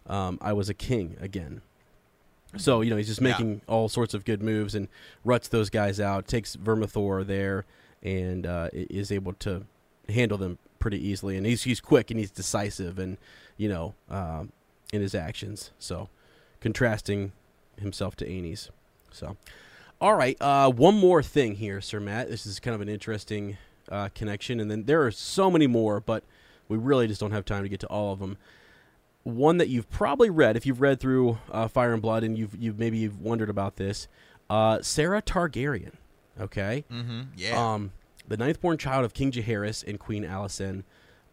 um, I was a king again. So you know he's just Yeah. making all sorts of good moves and ruts those guys out. Takes Vermithor there and uh, is able to handle them pretty easily. And he's he's quick and he's decisive and you know um, in his actions. So contrasting himself to Aenys. So all right, uh, one more thing here, Sir Matt. This is kind of an interesting uh, connection, and then there are so many more, but we really just don't have time to get to all of them one that you've probably read if you've read through uh, Fire and Blood and you've you've maybe you've wondered about this. Uh, Saera Targaryen, okay, Mm-hmm. Yeah. um, the ninth born child of King Jaehaerys and Queen Alicent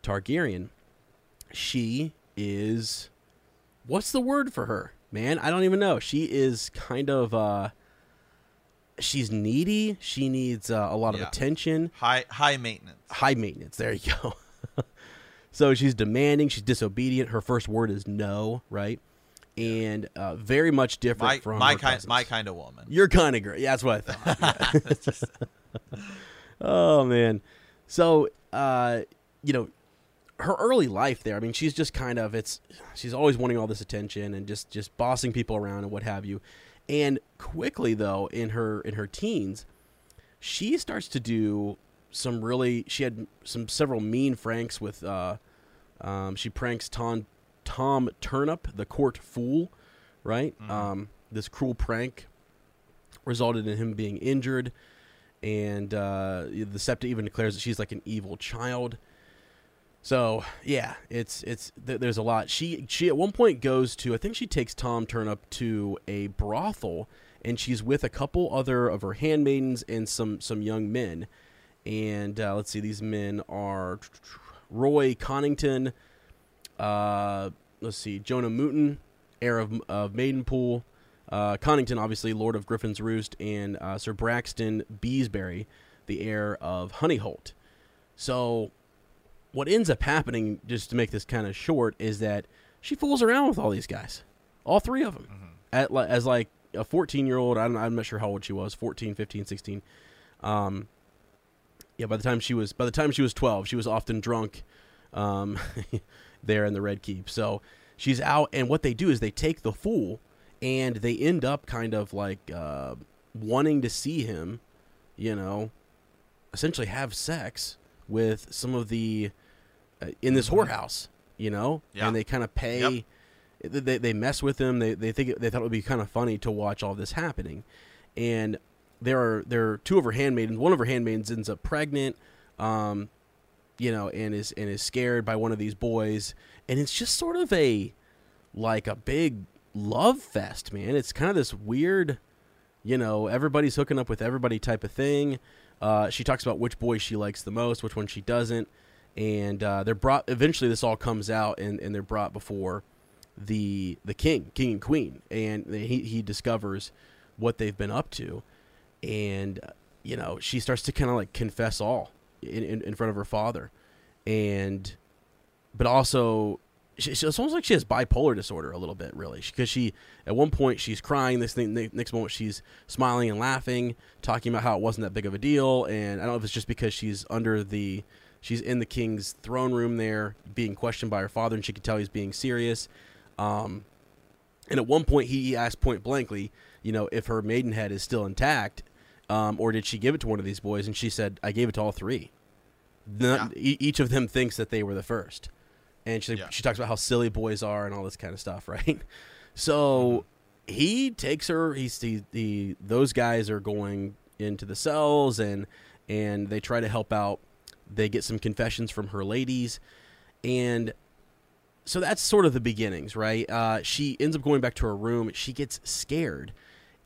Targaryen. She is, what's the word for her, man? I don't even know. She is kind of, uh, she's needy. She needs uh, a lot of attention high high maintenance. high maintenance. There you go. so she's demanding. She's disobedient. Her first word is no, right? And uh, very much different My from my kind cousins. my kind of woman. Your kind of girl. Yeah, that's what I thought. oh man. So uh, you know, her early life there. I mean, she's just kind of it's. She's always wanting all this attention and just just bossing people around and what have you. And quickly though, in her in her teens, she starts to do some really. She had some several mean pranks with. Uh, um, she pranks Tom Tom Turnip, the court fool, right? Um, this cruel prank resulted in him being injured, and uh, the Septa even declares that she's like an evil child. So yeah, it's it's th- there's a lot. She she at one point goes to I think she takes Tom Turnip to a brothel, and she's with a couple other of her handmaidens and some some young men, and uh, let's see, these men are Roy Connington, uh, let's see, Jonah Mooton, heir of, of Maidenpool, uh, Connington, obviously, Lord of Griffin's Roost, and uh, Sir Braxton Beesbury, the heir of Honeyholt. So, what ends up happening, just to make this kind of short, is that she fools around with all these guys, all three of them, at, as like a 14 year old. I'm, I'm not sure how old she was 14, 15, 16. Um, yeah, by the time she was by the time she was 12, she was often drunk um, there in the Red Keep. So she's out, and what they do is they take the fool, and they end up kind of like uh, wanting to see him, you know, essentially have sex with some of the in this whorehouse, you know, Yeah. and they kind of pay. They, they mess with him. They they think it, they thought it would be kind of funny to watch all this happening, and there are there are two of her handmaidens. One of her handmaidens ends up pregnant, um, you know, and is and is scared by one of these boys, and it's just sort of a like a big love fest, man. It's kind of this weird, you know, everybody's hooking up with everybody type of thing. Uh, she talks about which boy she likes the most, which one she doesn't, and uh, they're brought. Eventually, this all comes out, and, and they're brought before the the king, king and queen, and he he discovers what they've been up to, and uh, you know she starts to kind of like confess all in, in in front of her father, and but also she, she- it's almost like she has bipolar disorder a little bit, really, because she at one point she's crying, this thing, next moment she's smiling and laughing, talking about how it wasn't that big of a deal, and I don't know if it's just because she's under the she's in the king's throne room there, being questioned by her father, and she could tell he's being serious. Um, and at one point, he asked point blankly, you know, if her maidenhead is still intact, um, or did she give it to one of these boys? And she said, "I gave it to all three. None, e- each of them thinks that they were the first. And she Yeah. she talks about how silly boys are and all this kind of stuff, right? So he takes her. He's the, the those guys are going into the cells and and they try to help out. They get some confessions from her ladies, and so that's sort of the beginnings, right? Uh, she ends up going back to her room. She gets scared,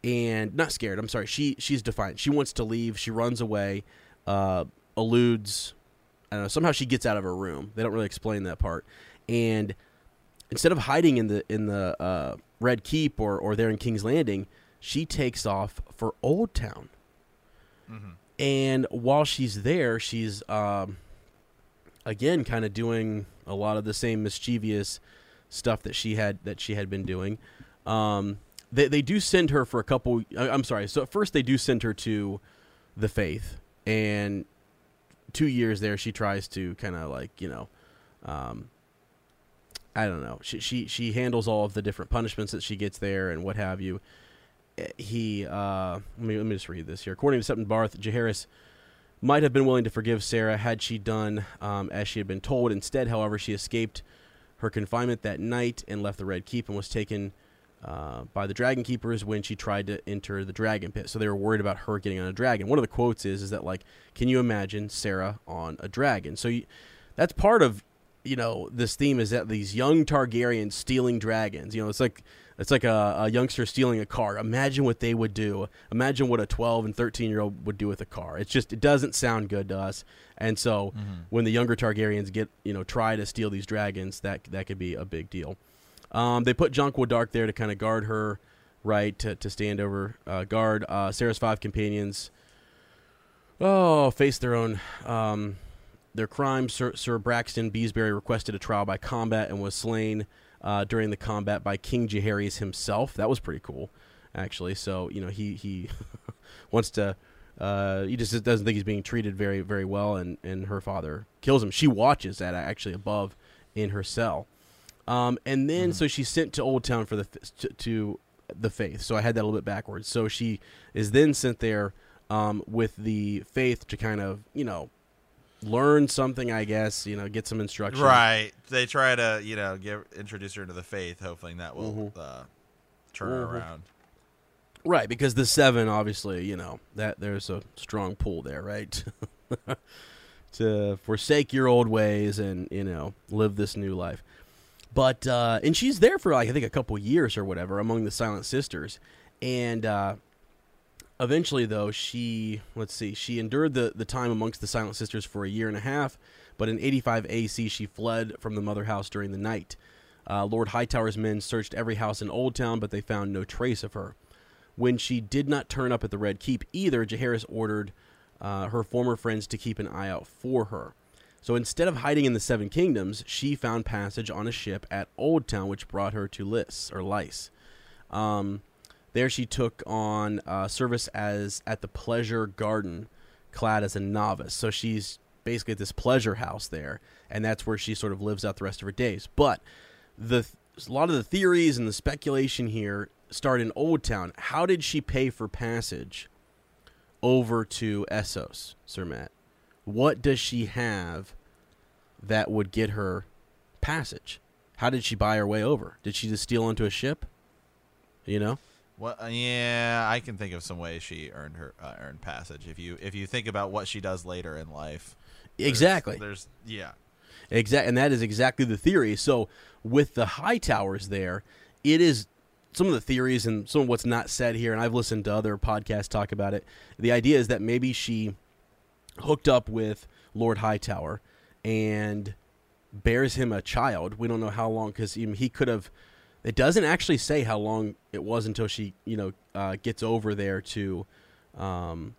and not scared. I'm sorry. She she's defiant. She wants to leave. She runs away. Uh, eludes. I don't know. Somehow she gets out of her room. They don't really explain that part, and instead of hiding in the in the uh, Red Keep or or there in King's Landing, she takes off for Oldtown. And while she's there, she's um, again kind of doing a lot of the same mischievous stuff that she had that she had been doing. Um, they they do send her for a couple. I'm sorry. So at first they do send her to the Faith, and two years there she tries to kind of like you know, um, I don't know. She she she handles all of the different punishments that she gets there and what have you. He uh, let me let me just read this here. According to Septon Barth, Jaehaerys might have been willing to forgive Saera had she done um, as she had been told. Instead, however, she escaped her confinement that night and left the Red Keep and was taken uh, by the Dragon Keepers when she tried to enter the Dragon Pit. So they were worried about her getting on a dragon. One of the quotes is, "Is that like, can you imagine Saera on a dragon?" So you, that's part of you know this theme is that these young Targaryens stealing dragons. You know, it's like it's like a, a youngster stealing a car. Imagine what they would do. Imagine what a 12 and 13 year old would do with a car. It's just it doesn't sound good to us. And so when the younger Targaryens get you know try to steal these dragons, that that could be a big deal. Um, they put Jonquil Darke there to kind of guard her, right? To, to stand over uh, guard. Uh, Saera's five companions. Oh, face their own um, their crimes. Sir, Sir Braxton Beesbury requested a trial by combat and was slain uh, during the combat by King Jaehaerys himself. That was pretty cool, actually. So you know he he wants to. Uh, he just doesn't think he's being treated very very well, and and her father kills him. She watches that actually above in her cell. Um, and then so she's sent to Oldtown for the to, to the faith. So I had that a little bit backwards. So she is then sent there um, with the faith to kind of you know learn something. I guess you know get some instruction. Right. They try to, you know, give introduce her into the faith, hoping that will Mhm. uh, turn her Mhm. around. Right, because the seven, obviously, you know that there's a strong pull there, right? to forsake your old ways and you know live this new life. But uh, and she's there for like I think a couple years or whatever among the Silent Sisters, and uh, eventually though she let's see she endured the the time amongst the Silent Sisters for a year and a half, but in 85 AC she fled from the Mother House during the night. Uh, Lord Hightower's men searched every house in Oldtown, but they found no trace of her. When she did not turn up at the Red Keep either, Jaehaerys ordered uh, her former friends to keep an eye out for her. So instead of hiding in the Seven Kingdoms, she found passage on a ship at Oldtown, which brought her to Lys or Lice. Um, there, she took on uh, service as at the Pleasure Garden, clad as a novice. So she's basically at this pleasure house there, and that's where she sort of lives out the rest of her days. But the a lot of the theories and the speculation here start in Oldtown. How did she pay for passage over to Essos, Sir Matt? What does she have that would get her passage? How did she buy her way over? Did she just steal onto a ship? You know? Well, uh, yeah, I can think of some ways she earned her uh, earned passage. If you if you think about what she does later in life, there's- Exactly. There's yeah, Exact, and that is exactly the theory. So with the Hightowers there, it is some of the theories and some of what's not said here. And I've listened to other podcasts talk about it. The idea is that maybe she hooked up with Lord Hightower and bears him a child. We don't know how long because he could have. It doesn't actually say how long it was until she, you know, uh, gets over there to, um,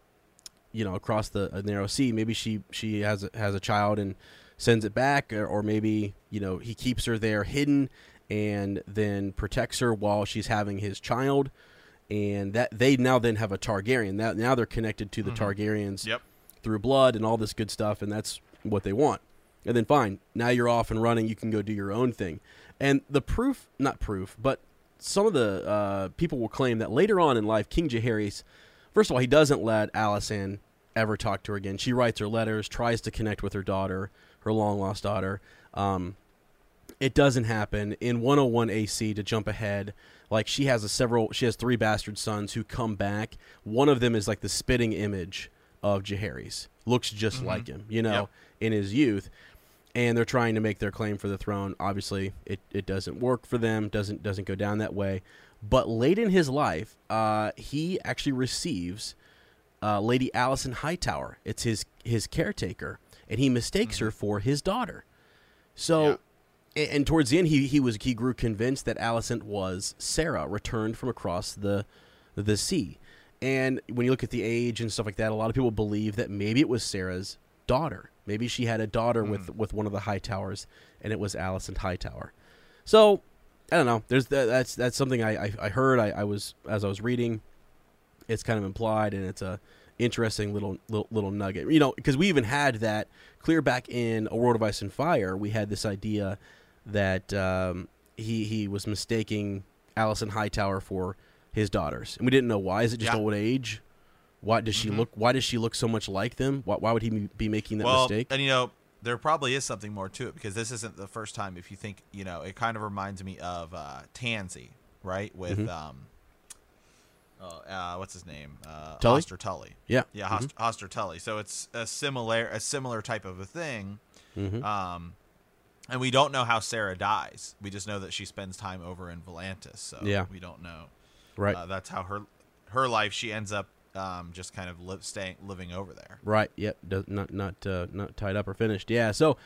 you know, across the narrow sea. Maybe she she has a, has a child and sends it back, or, or maybe you know he keeps her there hidden and then protects her while she's having his child. And that they now then have a Targaryen. Now now they're connected to the Targaryens yep. through blood and all this good stuff, and that's what they want. And then fine, now you're off and running. You can go do your own thing. And the proof, not proof, but some of the uh, people will claim that later on in life, King Jaehaerys, first of all, he doesn't let Alysanne ever talk to her again. She writes her letters, tries to connect with her daughter, her long lost daughter. Um, it doesn't happen in 101 AC to jump ahead. Like she has a several, she has three bastard sons who come back. One of them is like the spitting image of Jaehaerys, looks just like him, you know, Yep. in his youth. And they're trying to make their claim for the throne. Obviously, it, it doesn't work for them. doesn't doesn't go down that way. But late in his life, uh, he actually receives uh, Lady Alicent Hightower. It's his his caretaker, and he mistakes her for his daughter. So Yeah. a- and towards the end, he he was he grew convinced that Alicent was Saera returned from across the the sea. And when you look at the age and stuff like that, a lot of people believe that maybe it was Saera's daughter. Maybe she had a daughter with with one of the Hightowers, and it was Alicent Hightower. So I don't know. There's that, that's that's something I I, I heard. I, I was as I was reading, it's kind of implied, and it's a interesting little little, little nugget. You know, because we even had that clear back in A World of Ice and Fire. We had this idea that um, he he was mistaking Alicent Hightower for his daughters, and we didn't know why. Is it just Yeah. old age? Why does she Mhm. look? Why does she look so much like them? Why, why would he be making that well, mistake? and you know, there probably is something more to it because this isn't the first time. If you think, you know, it kind of reminds me of uh, Tansy, right? With Mhm. um, oh, uh, what's his name? Uh, Tully? Hoster Tully. yeah, Yeah, Hoster, Hoster Tully. So it's a similar, a similar type of a thing. hmm Um, and we don't know how Saera dies. We just know that she spends time over in Volantis. So Yeah. we don't know. right, Uh, that's how her her life. She ends up um, just kind of li- staying living over there. right. Yep, does, not not uh, not tied up or finished. Yeah, so.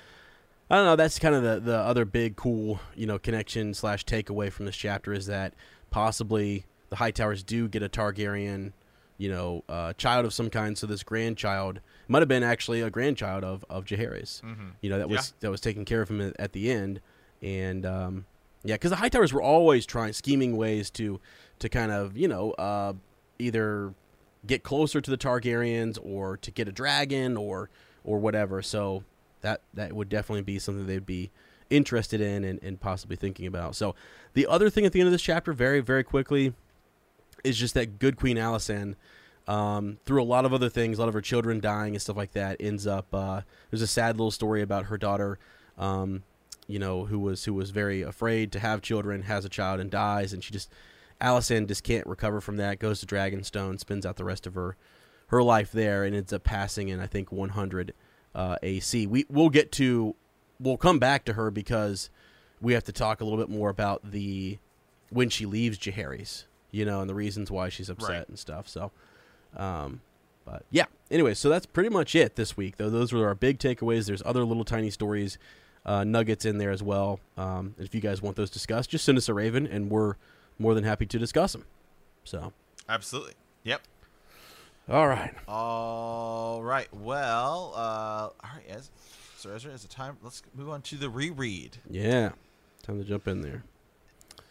I don't know. That's kind of the, the other big cool, you know, connection slash takeaway from this chapter is that possibly the Hightowers do get a Targaryen, you know, uh, child of some kind. So this grandchild might have been actually a grandchild of of Jaehaerys. Mm-hmm. you know that was that was taking care of him at, at the end and um, yeah because the Hightowers were always trying scheming ways to to kind of you know uh, either get closer to the Targaryens or to get a dragon or or whatever so that that would definitely be something they'd be interested in and, and possibly thinking about so the other thing at the end of this chapter very very quickly is just that good Queen Alysanne um, through a lot of other things, a lot of her children dying and stuff like that, ends up. Uh, there's a sad little story about her daughter, um, you know, who was who was very afraid to have children, has a child and dies, and she just Alysanne just can't recover from that. Goes to Dragonstone, spends out the rest of her her life there, and ends up passing in I think 100 uh, AC. We we'll get to we'll come back to her because we have to talk a little bit more about the when she leaves Jaehaerys, you know, and the reasons why she's upset Right. and stuff. So, um, but yeah. Anyway, so that's pretty much it this week. Though those were our big takeaways. There's other little tiny stories, uh, nuggets in there as well. Um, if you guys want those discussed, just send us a raven, and we're more than happy to discuss them. So, Absolutely. Yep. all right. All right. Well, uh, all right. As so Ezra, is it time? Let's move on to the reread. Yeah, time to jump in there.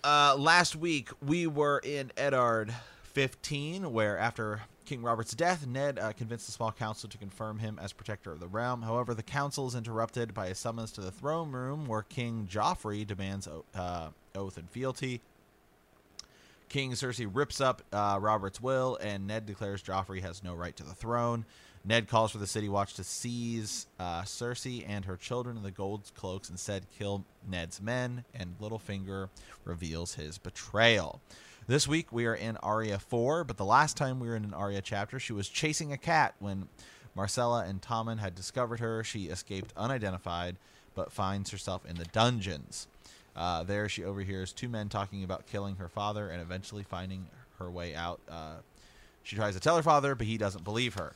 Uh, last week we were in Eddard 15, where after King Robert's death, Ned uh, convinced the small council to confirm him as protector of the realm. However, the council is interrupted by a summons to the throne room, where King Joffrey demands o- uh, oath and fealty. King Cersei rips up uh, Robert's will, and Ned declares Joffrey has no right to the throne. Ned calls for the City Watch to seize uh, Cersei and her children in the gold cloaks and said, kill Ned's men, and Littlefinger reveals his betrayal. This week we are in Arya 4, but the last time we were in an Arya chapter, she was chasing a cat when Myrcella and Tommen had discovered her. She escaped unidentified, but finds herself in the dungeons. Uh, there, she overhears two men talking about killing her father and eventually finding her way out. Uh, she tries to tell her father, but he doesn't believe her.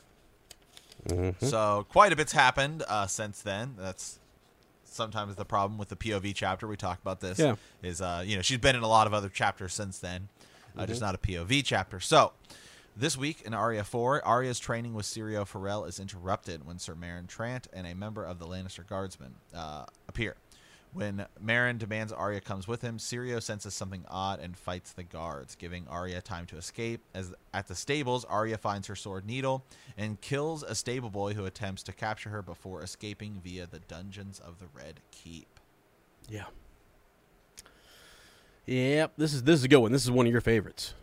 So quite a bit's happened uh, since then. That's sometimes the problem with the POV chapter. We talk about this. Yeah. Is uh, you know she's been in a lot of other chapters since then, uh, just not a POV chapter. So this week in Arya 4, Arya's training with Syrio Forel is interrupted when Sir Meryn Trant and a member of the Lannister Guardsmen uh, appear. When Meryn demands Arya comes with him, Syrio senses something odd and fights the guards, giving Arya time to escape. As at the stables, Arya finds her sword needle and kills a stable boy who attempts to capture her before escaping via the dungeons of the Red Keep. Yeah. Yep. This is this is a good one. This is one of your favorites.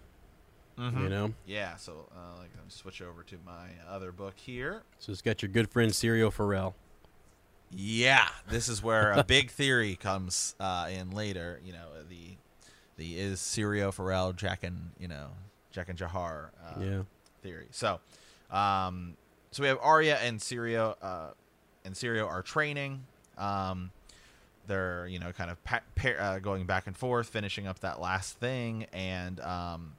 You know. Yeah, so uh, like, me switch over to my other book here. So it's got your good friend Syrio Forel. Yeah, this is where a big theory comes uh, in later. You know, the the is Syrio Forel, Jack and you know Jaqen H'ghar uh, Yeah. theory. So, um, so we have Arya and Syrio, uh, and Syrio are training. Um, they're you know kind of pa- pa- uh, going back and forth, finishing up that last thing, and um,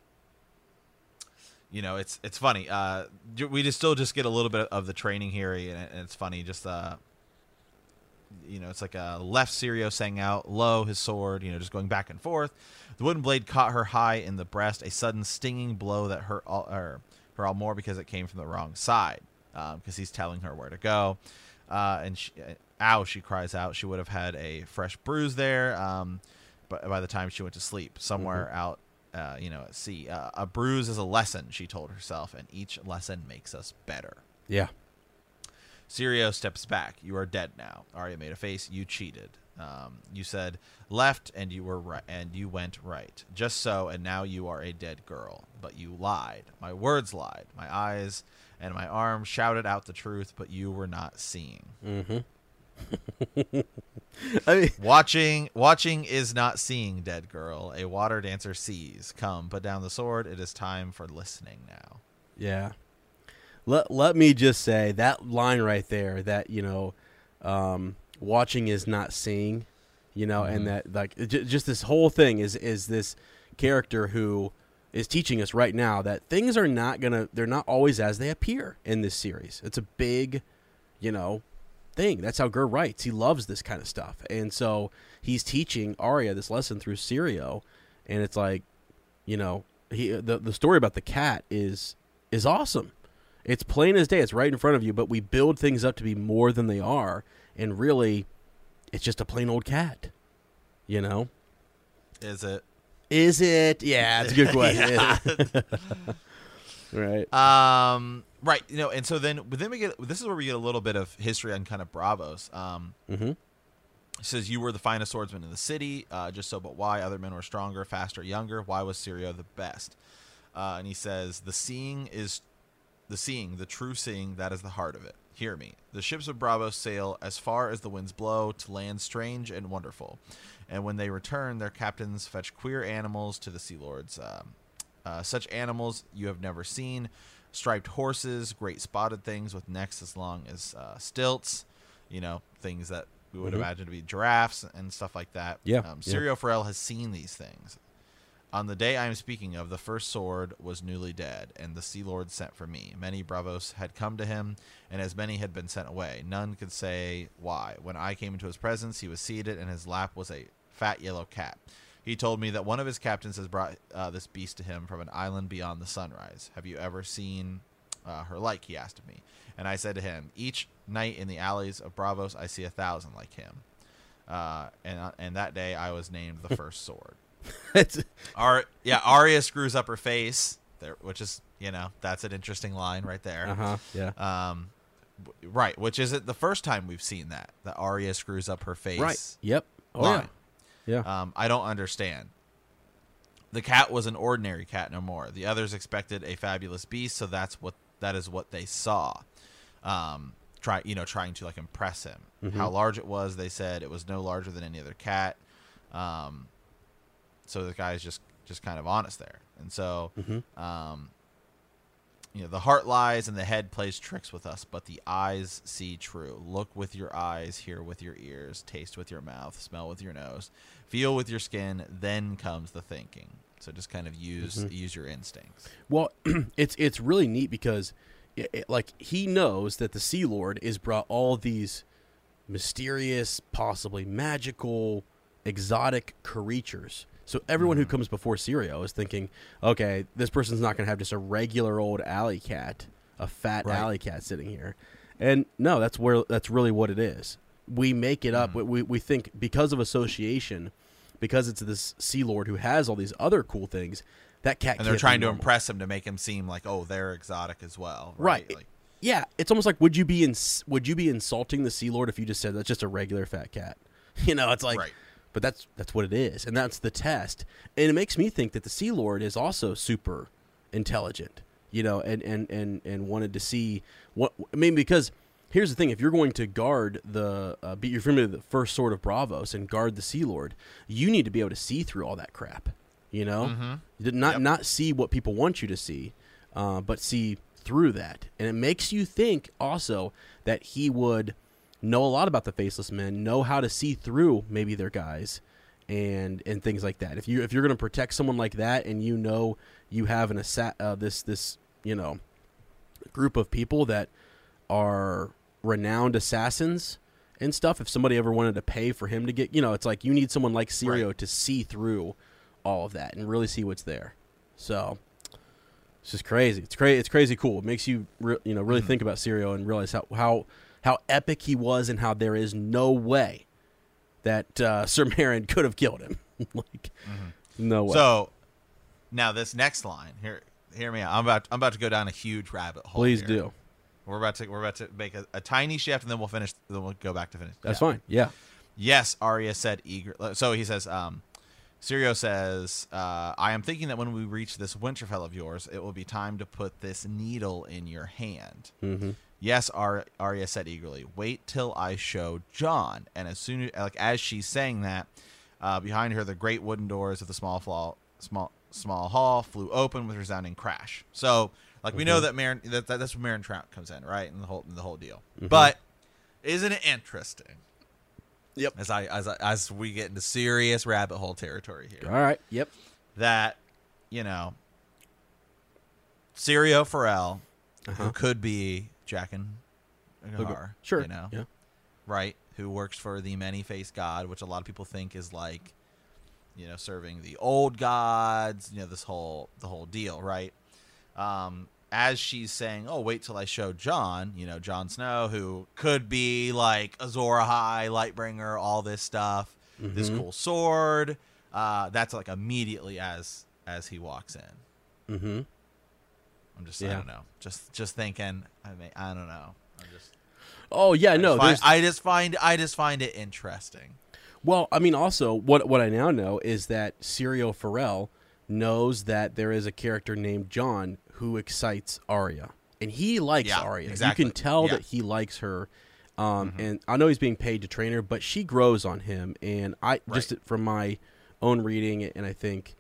you know it's it's funny. Uh, we just still just get a little bit of the training here, and, and it's funny just uh you know, it's like a left Syrio sang out, low his sword, you know, just going back and forth. The wooden blade caught her high in the breast, a sudden stinging blow that hurt all, or, her all more because it came from the wrong side, because um, he's telling her where to go. Uh, and she, ow, she cries out. She would have had a fresh bruise there, um, but by the time she went to sleep, somewhere Mm-hmm. out, uh, you know, at sea. Uh, a bruise is a lesson, she told herself, and each lesson makes us better. Yeah. Syrio steps back. You are dead now. Arya made a face. You cheated. Um, you said left, and you were right, and you went right. Just so, and now you are a dead girl. But you lied. My words lied. My eyes and my arms shouted out the truth, but you were not seeing. Mm-hmm. I mean, Watching, watching is not seeing, dead girl. A water dancer sees. Come, put down the sword. It is time for listening now. yeah. Let let me just say that line right there. That you know, um, watching is not seeing. You know, Mhm. and that like j- just this whole thing is is this character who is teaching us right now that things are not gonna they're not always as they appear in this series. It's a big, you know, thing. That's how Gurr writes. He loves this kind of stuff, and so he's teaching Arya this lesson through Syrio, and it's like, you know, he the the story about the cat is is awesome. It's plain as day. It's right in front of you, but we build things up to be more than they are, and really, it's just a plain old cat. You know. Is it? Is it? Yeah, it's a good question. right. Um, right. You know, and so then, then we get this is where we get a little bit of history on kind of Braavos. Um, Mm-hmm. it says you were the finest swordsman in the city. Uh, just so, but why? Other men were stronger, faster, younger. Why was Syrio the best? Uh, and he says the seeing is the seeing, the true seeing. That is the heart of it. Hear me. The ships of Braavos sail as far as the winds blow to land strange and wonderful. And when they return, their captains fetch queer animals to the sea lords. Um, uh, such animals you have never seen striped horses, great spotted things with necks as long as uh, stilts, you know, things that we would Mhm. imagine to be giraffes and stuff like that. Yeah, Um, yeah. Syrio Forel has seen these things. On the day I am speaking of, the first sword was newly dead, and the Sea Lord sent for me. Many bravos had come to him, and as many had been sent away. None could say why. When I came into his presence, he was seated, and his lap was a fat yellow cat. He told me that one of his captains has brought uh, this beast to him from an island beyond the sunrise. Have you ever seen uh, her like? He asked of me. And I said to him, Each night in the alleys of Braavos, I see a thousand like him. Uh, and, uh, and that day I was named the first sword. Ar- yeah, Arya screws up her face, there, which is you know that's an interesting line right there. uh huh. Yeah. Um, w- right, which isn't the first time we've seen that that Arya screws up her face. Right. Yep. Oh line. yeah. Yeah. Um, I don't understand. The cat was an ordinary cat no more. The others expected a fabulous beast, so that's what that is what they saw. Um, try you know trying to like impress him. Mhm. How large it was, they said it was no larger than any other cat. Um, so the guy's just just kind of honest there, and so Mhm. um, you know the heart lies and the head plays tricks with us, but the eyes see true. Look with your eyes, hear with your ears, taste with your mouth, smell with your nose, feel with your skin. Then comes the thinking. So just kind of use Mhm. use your instincts. Well, it's it's really neat because, it, it- like, he knows that the Sea Lord is brought all these mysterious, possibly magical, exotic creatures. So everyone who Mhm. comes before Syrio is thinking, okay, this person's not going to have just a regular old alley cat, a fat Right. alley cat sitting here. And no, that's where that's really what it is. We make it up. Mhm. We we think because of association, because it's this Sea Lord who has all these other cool things. That cat And they're trying to impress him to make him seem like oh they're exotic as well. Right. Like, Yeah, it's almost like would you be ins- would you be insulting the Sea Lord if you just said that's just a regular fat cat? You know, it's like, right. But that's that's what it is, and that's the test. And it makes me think that the Sea Lord is also super intelligent, you know, and and and and wanted to see what I mean because here's the thing: if you're going to guard the uh, be you're familiar with the first sword of Braavos and guard the Sea Lord, you need to be able to see through all that crap, you know. Mhm. You did not Yep. not see what people want you to see, uh, but see through that, and it makes you think also that he would know a lot about the faceless men, know how to see through maybe their guys, and and things like that. If you if you're going to protect someone like that, and you know you have an assa- uh, this this you know group of people that are renowned assassins and stuff. If somebody ever wanted to pay for him to get, you know, it's like you need someone like Syrio Right. to see through all of that and really see what's there. So it's just crazy. It's crazy. It's crazy cool. It makes you, re- you know, really Mhm. think about Syrio and realize how how how epic he was and how there is no way that uh, Sir Meryn could have killed him. like no way. Mm-hmm. So now this next line here, hear me out. I'm about I'm about to go down a huge rabbit hole. Please here. do. We're about to we're about to make a, a tiny shift, and then we'll finish. Then we'll go back to finish. That's Yeah. fine. Yeah. Yes, Arya said eager. So he says, um, Syrio says, uh, I am thinking that when we reach this Winterfell of yours, it will be time to put this needle in your hand. Mm-hmm. Yes, Ar- Arya said eagerly. Wait till I show Jon. And as soon as, like, as she's saying that, uh, behind her, the great wooden doors of the small flaw, small small hall flew open with resounding crash. So, like, we know that Meryn that, that that's where Meryn Trout comes in, right, And the whole the whole deal. But isn't it interesting? Yep. As I as I, as we get into serious rabbit hole territory here, All right. Yep. that you know, Syrio Forel, Uh-huh. who could be Jack and Hagar, Sure. you know, Yeah. right? Who works for the many-faced god, which a lot of people think is like, you know, serving the old gods. You know, this whole the whole deal, right? Um, as she's saying, "Oh, wait till I show Jon," you know, Jon Snow, who could be like Azor Ahai, Lightbringer, all this stuff, this Mhm. cool sword. Uh, that's like immediately as as he walks in. Mm-hmm. I'm just, I don't know, just just thinking. I mean, I don't know. I'm just, Oh yeah. I No. just find, I just find, I just find it interesting. Well, I mean, also what what I now know is that Syrio Forel knows that there is a character named Jon who excites Arya, and he likes Yeah, Arya. exactly. You can tell Yeah. that he likes her. Um, Mhm. And I know he's being paid to train her, but she grows on him. And I just from my own reading, and I think,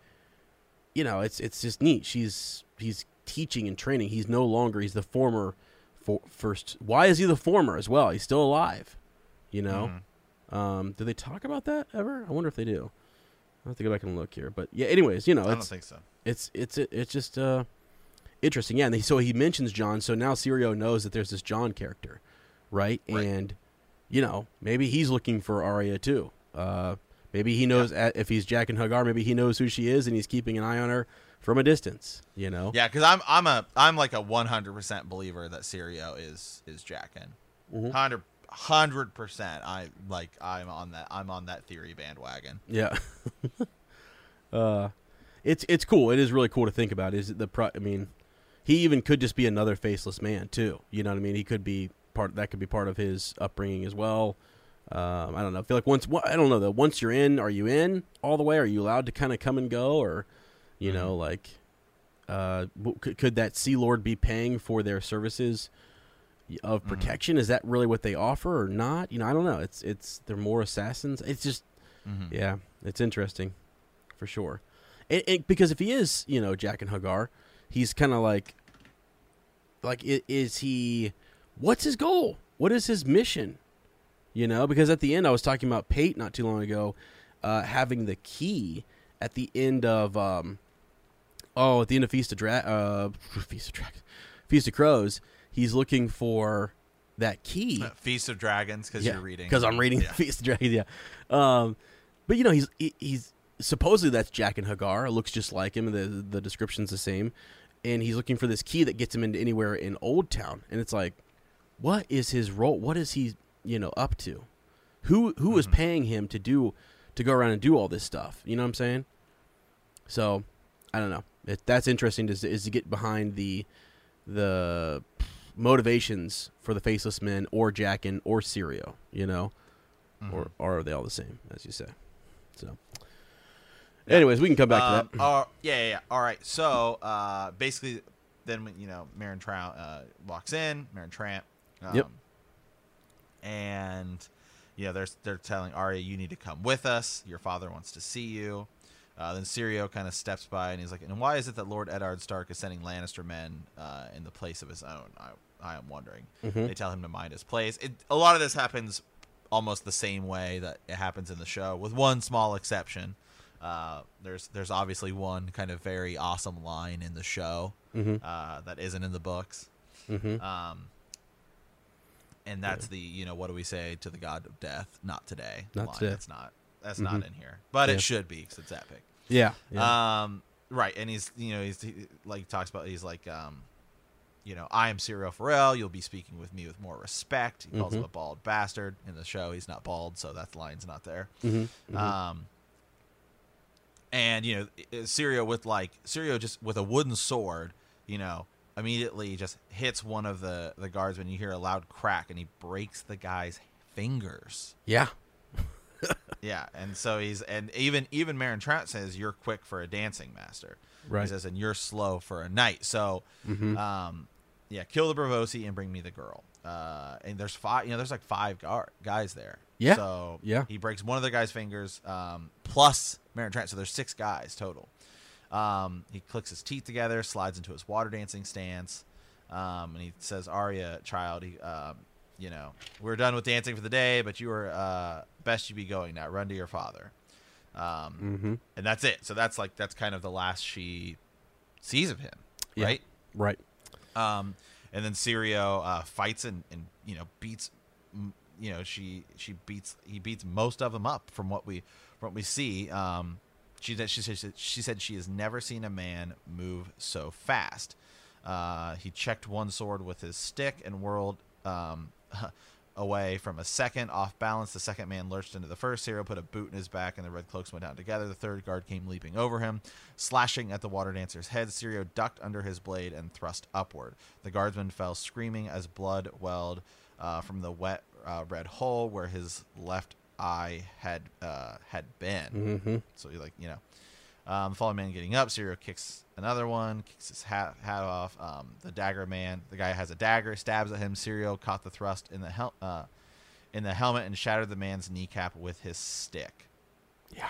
you know, it's it's just neat. She's he's teaching and training. He's no longer he's the former for, first. Why is he the former as well? He's still alive. You know. Mhm. Um, do they talk about that ever? I wonder if they do. I have to go back and look here. But yeah, anyways, you know, I don't think so. it's it's it's just uh interesting. Yeah, and they, so he mentions Jon. So now Syrio knows that there's this Jon character, right? Right. And you know, maybe he's looking for Arya too. Uh, maybe he knows at, if he's Jaqen H'ghar. Maybe he knows who she is, and he's keeping an eye on her from a distance. You know. Yeah, because I'm I'm a I'm like a 100 percent believer that Syrio is is Jaqen. Mhm. 100 hundred percent. I like I'm on that I'm on that theory bandwagon. Yeah. uh, it's it's cool. It is really cool to think about. Is it the pro? I mean, he even could just be another faceless man too. You know what I mean? He could be part. That could be part of his upbringing as well. Um, I don't know. I feel like once I don't know though. Once you're in, are you in all the way? Are you allowed to kind of come and go, or you know, like, uh, w- could, could that Sea Lord be paying for their services? Of Mhm. protection is that really what they offer or not? You know, I don't know. It's it's they're more assassins. It's just Mm-hmm. yeah, it's interesting, for sure. And, and because if he is, you know, Jaqen H'ghar, he's kind of like, like, is he? What's his goal? What is his mission? You know, because at the end, I was talking about Pate not too long ago, uh, having the key at the end of, um, oh, at the end of Feast of Dra- uh, Feast of Dragons, Feast of Crows. He's looking for that key Feast of Dragons because you're reading because I'm reading Yeah. Feast of Dragons. Yeah, um, but you know he's he, he's supposedly that's Jaqen H'ghar. It looks just like him. The the description's the same, and he's looking for this key that gets him into anywhere in Oldtown. And it's like, what is his role? What is he you know up to? Who who is Mhm. paying him to do to go around and do all this stuff? You know what I'm saying? So I don't know. It, that's interesting. Is is to get behind the the motivations for the faceless men or Jaqen or Syrio, you know, Mhm. or, or are they all the same, as you say? So, anyways, we can come back Um, to that. oh, yeah, yeah, yeah. All right. So uh, basically, then you know, Meryn Trout uh, walks in. Meryn Trant. Um, Yep. And you know, they're they're telling Arya, "You need to come with us. Your father wants to see you." Uh, then Syrio kind of steps by and he's like, "And why is it that Lord Eddard Stark is sending Lannister men uh, in the place of his own?" I I am wondering. Mhm. They tell him to mind his place. It, a lot of this happens almost the same way that it happens in the show, with one small exception. Uh, there's there's obviously one kind of very awesome line in the show Mhm. uh, that isn't in the books. Mhm. Um, and that's the you know what do we say to the god of death? Not today. Not line. today. That's not that's not Mhm. in here, but Yeah. it should be because it's epic. Yeah. yeah. Um, right, and he's you know he's he, like talks about he's like um, you know I am Syrio Forel. You'll be speaking with me with more respect. He calls him Mhm. a bald bastard in the show. He's not bald, so that line's not there. Mhm, mhm. Um, and you know, Syrio with like Syrio just with a wooden sword, you know, immediately just hits one of the the guardsmen. You hear a loud crack, and he breaks the guy's fingers. yeah. Yeah, and so he's and even even Meryn Trant says you're quick for a dancing master. Right. He says and you're slow for a knight. So, Mhm. um, yeah, kill the Braavosi and bring me the girl. Uh, and there's five. You know, there's like five guys there. Yeah. So Yeah. he breaks one of the guy's fingers, um, plus Meryn Trant. So there's six guys total. Um, he clicks his teeth together, slides into his water dancing stance, um, and he says, "Arya, child, he, um, you know, we're done with dancing for the day, but you are uh, best you be going now. Run to your father." Um, Mhm. and that's it. So that's like that's kind of the last she sees of him, Yeah. right? Right. Um, and then Syrio uh, fights and, and you know beats, you know she she beats he beats most of them up from what we from what we see. Um, she said she said she said she has never seen a man move so fast. Uh, he checked one sword with his stick and whirled um, away from a second off balance. The second man lurched into the first. Syrio put a boot in his back, and the red cloaks went down together. The third guard came leaping over him, slashing at the water dancer's head. Syrio ducked under his blade and thrust upward. The guardsman fell screaming as blood welled uh, from the wet uh, red hole where his left eye had uh, had been. hmm So like you know, um, fallen man getting up. Syrio kicks another one, kicks his hat hat off. Um, the dagger man, the guy has a dagger, stabs at him. Syrio caught the thrust in the hel- uh, in the helmet and shattered the man's kneecap with his stick. Yeah.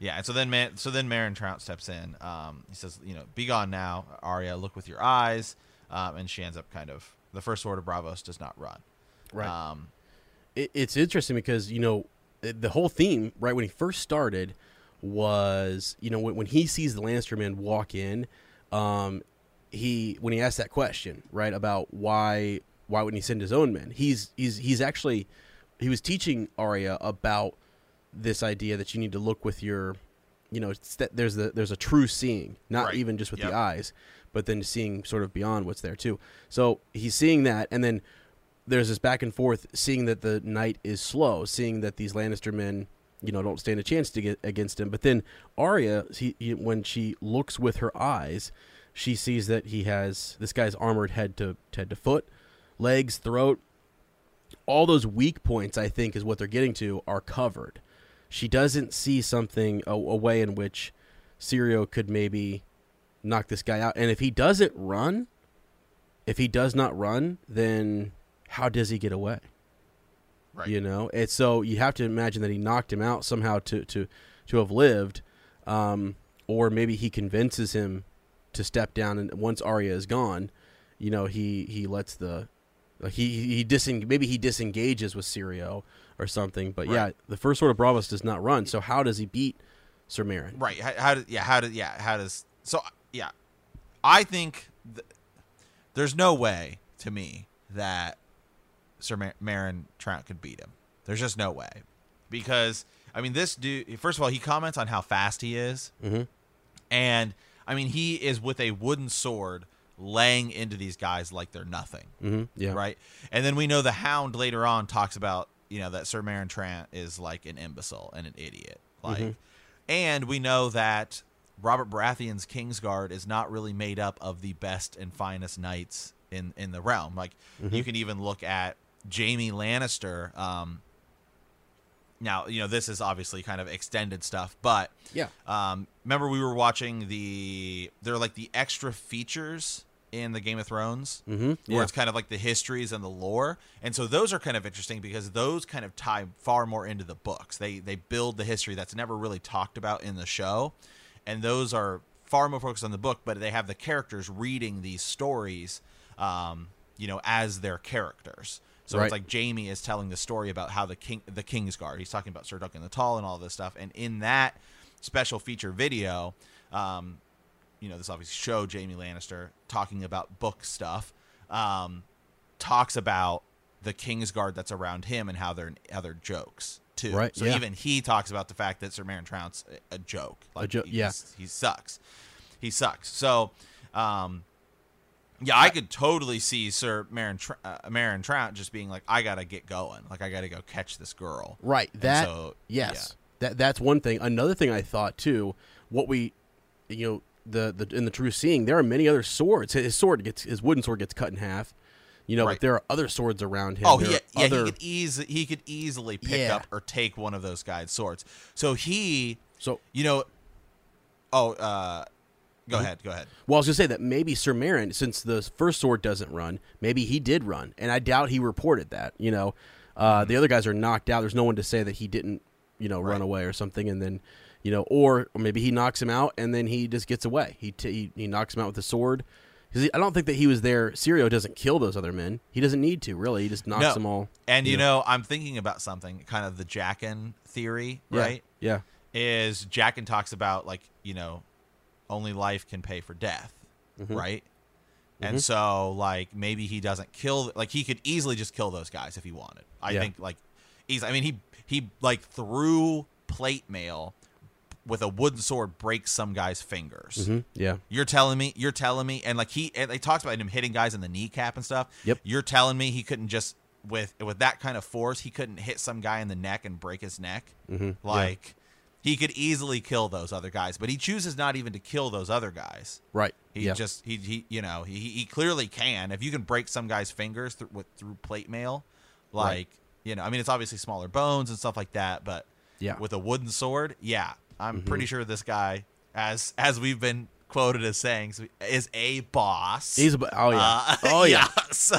Yeah, and so then man, so then Meryn Trant steps in. Um, he says, you know, be gone now, Arya. Look with your eyes. Um, and she ends up kind of the first sword of Braavos does not run. Right. Um, it, it's interesting because you know the whole theme right when he first started was you know when, when he sees the Lannister men walk in, um, he when he asked that question right about why why wouldn't he send his own men? He's he's he's actually he was teaching Arya about this idea that you need to look with your you know it's that there's the there's a true seeing not Right. even just with Yep. the eyes but then seeing sort of beyond what's there too so he's seeing that and then there's this back and forth seeing that the knight is slow seeing that these lannister men you know don't stand a chance to get against him. But then Arya he, he, when she looks with her eyes she sees that he has this guy's armored head to head to foot legs throat. All those weak points i think is what they're getting to are covered. She doesn't see something a, a way in which Syrio could maybe knock this guy out. And if he doesn't run if he does not run then how does he get away right. you know and so you have to imagine that he knocked him out somehow to to to have lived um or maybe he convinces him to step down and once Arya is gone you know he he lets the like he he diseng- maybe he disengages with Syrio or something but yeah the first sword of Braavos does not run so how does he beat Sir Meryn Right. How, how did yeah? How did yeah? How does so yeah? I think th- there's no way to me that Sir Mar- Meryn Trant could beat him. There's just no way because I mean this dude. First of all, he comments on how fast he is, mm-hmm. and I mean he is with a wooden sword laying into these guys like they're nothing. Mm-hmm. yeah Right. And then we know the Hound later on talks about you know that Sir Meryn Trant is like an imbecile and an idiot. Like, Mhm. and we know that Robert Baratheon's Kingsguard is not really made up of the best and finest knights in in the realm. Like Mm-hmm. you can even look at Jaime Lannister. Um, now you know this is obviously kind of extended stuff, but yeah um, remember we were watching the they're like the extra features in the Game of Thrones mm-hmm. where it's kind of like the histories and the lore. And so those are kind of interesting because those kind of tie far more into the books. They they build the history that's never really talked about in the show. And those are far more focused on the book, but they have the characters reading these stories um, you know, as their characters. So Right. it's like Jaime is telling the story about how the king the King's Guard. He's talking about Sir Duncan the Tall and all this stuff. And in that special feature video, um, you know, this obviously show Jaime Lannister talking about book stuff, um, talks about the Kingsguard that's around him and how they're other jokes too. Right, So yeah. even he talks about the fact that Sir Meryn Trant's a, a joke. Like jo- he's- yeah. he sucks. He sucks. So, um, yeah, I could totally see Sir Meryn, uh, Meryn Trant just being like, I gotta get going. Like I gotta go catch this girl. Right. That so, yes. That that's one thing. Another thing I thought too. What we, you know, the the in the true seeing, there are many other swords. His sword gets his wooden sword gets cut in half. You know, Right. but there are other swords around him. Oh, There he, yeah, other, he could easily he could easily pick Yeah. up or take one of those guys' swords. So he, so you know, oh, uh, go Mm-hmm. ahead, go ahead. Well, I was gonna say that maybe Sir Meryn, since the first sword doesn't run, maybe he did run, and I doubt he reported that. You know, uh, the other guys are knocked out. There's no one to say that he didn't, you know, run away or something, and then, you know, or, or maybe he knocks him out and then he just gets away. He t- he, he knocks him out with the sword. Because I don't think that he was there. Syrio doesn't kill those other men. He doesn't need to really. He just knocks No. them all. And you Yeah. know, I'm thinking about something, kind of the Jaqen theory, Yeah. right? Yeah. Is Jaqen talks about like you know, only life can pay for death, Mhm. right? And so like maybe he doesn't kill like he could easily just kill those guys if he wanted. I Yeah. think like he's I mean he he like threw plate mail with a wooden sword breaks some guy's fingers. hmm Yeah. You're telling me, you're telling me, and like he, and they talked about him hitting guys in the kneecap and stuff. Yep. You're telling me he couldn't just with with that kind of force, he couldn't hit some guy in the neck and break his neck. hmm Like he could easily kill those other guys, but he chooses not even to kill those other guys. Right. He yeah. just he, he you know he, he clearly can. If you can break some guy's fingers through with through plate mail, like Right. you know, I mean, it's obviously smaller bones and stuff like that, but Yeah. Mm-hmm. with a wooden sword, yeah, I'm pretty sure this guy, as as we've been quoted as saying, is a boss. He's a, oh yeah. Uh, oh yeah. so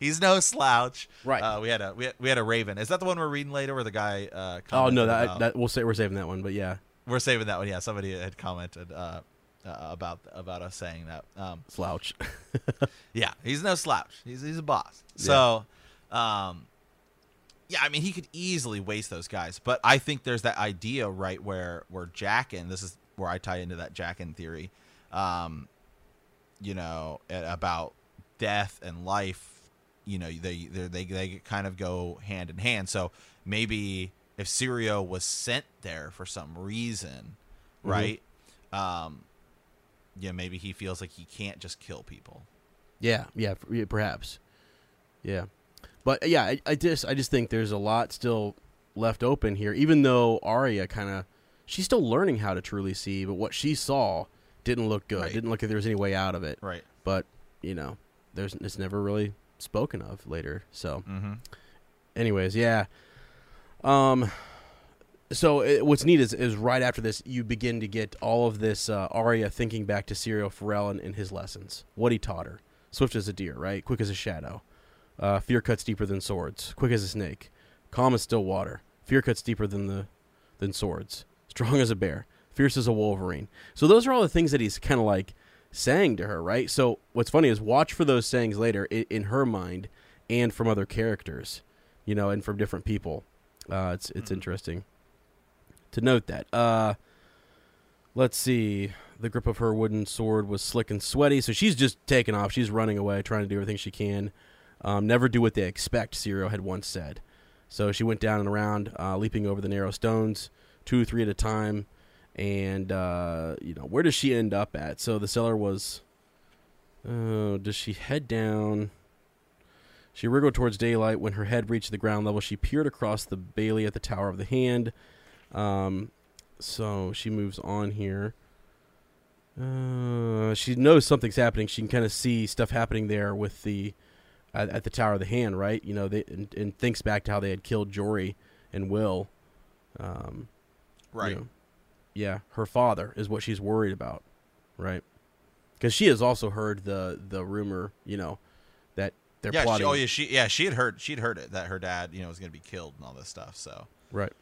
he's no slouch. Right. Uh, we had a we had, we had a Raven. Is that the one we're reading later, where the guy? Uh, Oh no, that, about- that we'll say we're saving that one, but yeah, we're saving that one. Yeah, somebody had commented uh, uh, about about us saying that. Um, slouch. yeah, he's no slouch. He's he's a boss. So, um, yeah, I mean, he could easily waste those guys, but I think there's that idea right where where Jaqen This is where I tie into that Jaqen theory. Um, you know about death and life. You know they they they they kind of go hand in hand. So maybe if Syrio was sent there for some reason, Mhm. right? Um, yeah, maybe he feels like he can't just kill people. Yeah, yeah, perhaps. Yeah, but yeah, I, I just I just think there's a lot still left open here. Even though Arya kind of she's still learning how to truly see, but what she saw didn't look good. Right. Didn't look like there was any way out of it. Right. But you know, there's it's never really spoken of later. So, Mm-hmm. anyways, yeah. Um. So it, what's neat is, is right after this, you begin to get all of this uh, Arya thinking back to Syrio Forel and, and his lessons, what he taught her. Swift as a deer, right? Quick as a shadow. Uh, fear cuts deeper than swords. Quick as a snake. Calm as still water. Fear cuts deeper than the than swords. Strong as a bear. Fierce as a wolverine. So those are all the things that he's kind of like saying to her, right? So what's funny is watch for those sayings later in, in her mind and from other characters, you know, and from different people. Uh, it's it's Mhm. interesting to note that. Uh, let's see. The grip of her wooden sword was slick and sweaty, so she's just taking off. She's running away, trying to do everything she can. Um, never do what they expect, Syrio had once said. So she went down and around, uh, leaping over the narrow stones, two or three at a time. And, uh, you know, where does she end up at? So the seller was. Oh, does she head down? She wriggled towards daylight. When her head reached the ground level, she peered across the bailey at the Tower of the Hand. Um, so she moves on here. Uh, she knows something's happening. She can kind of see stuff happening there with the at, at the Tower of the Hand, right? You know, they and, and thinks back to how they had killed Jory and Will. Um, you Right. know. yeah, her father is what she's worried about, right? Because she has also heard the the rumor, you know, that they're yeah. She, oh yeah. She yeah. She had heard. She'd heard it that her dad, you know, was going to be killed and all this stuff. So Right.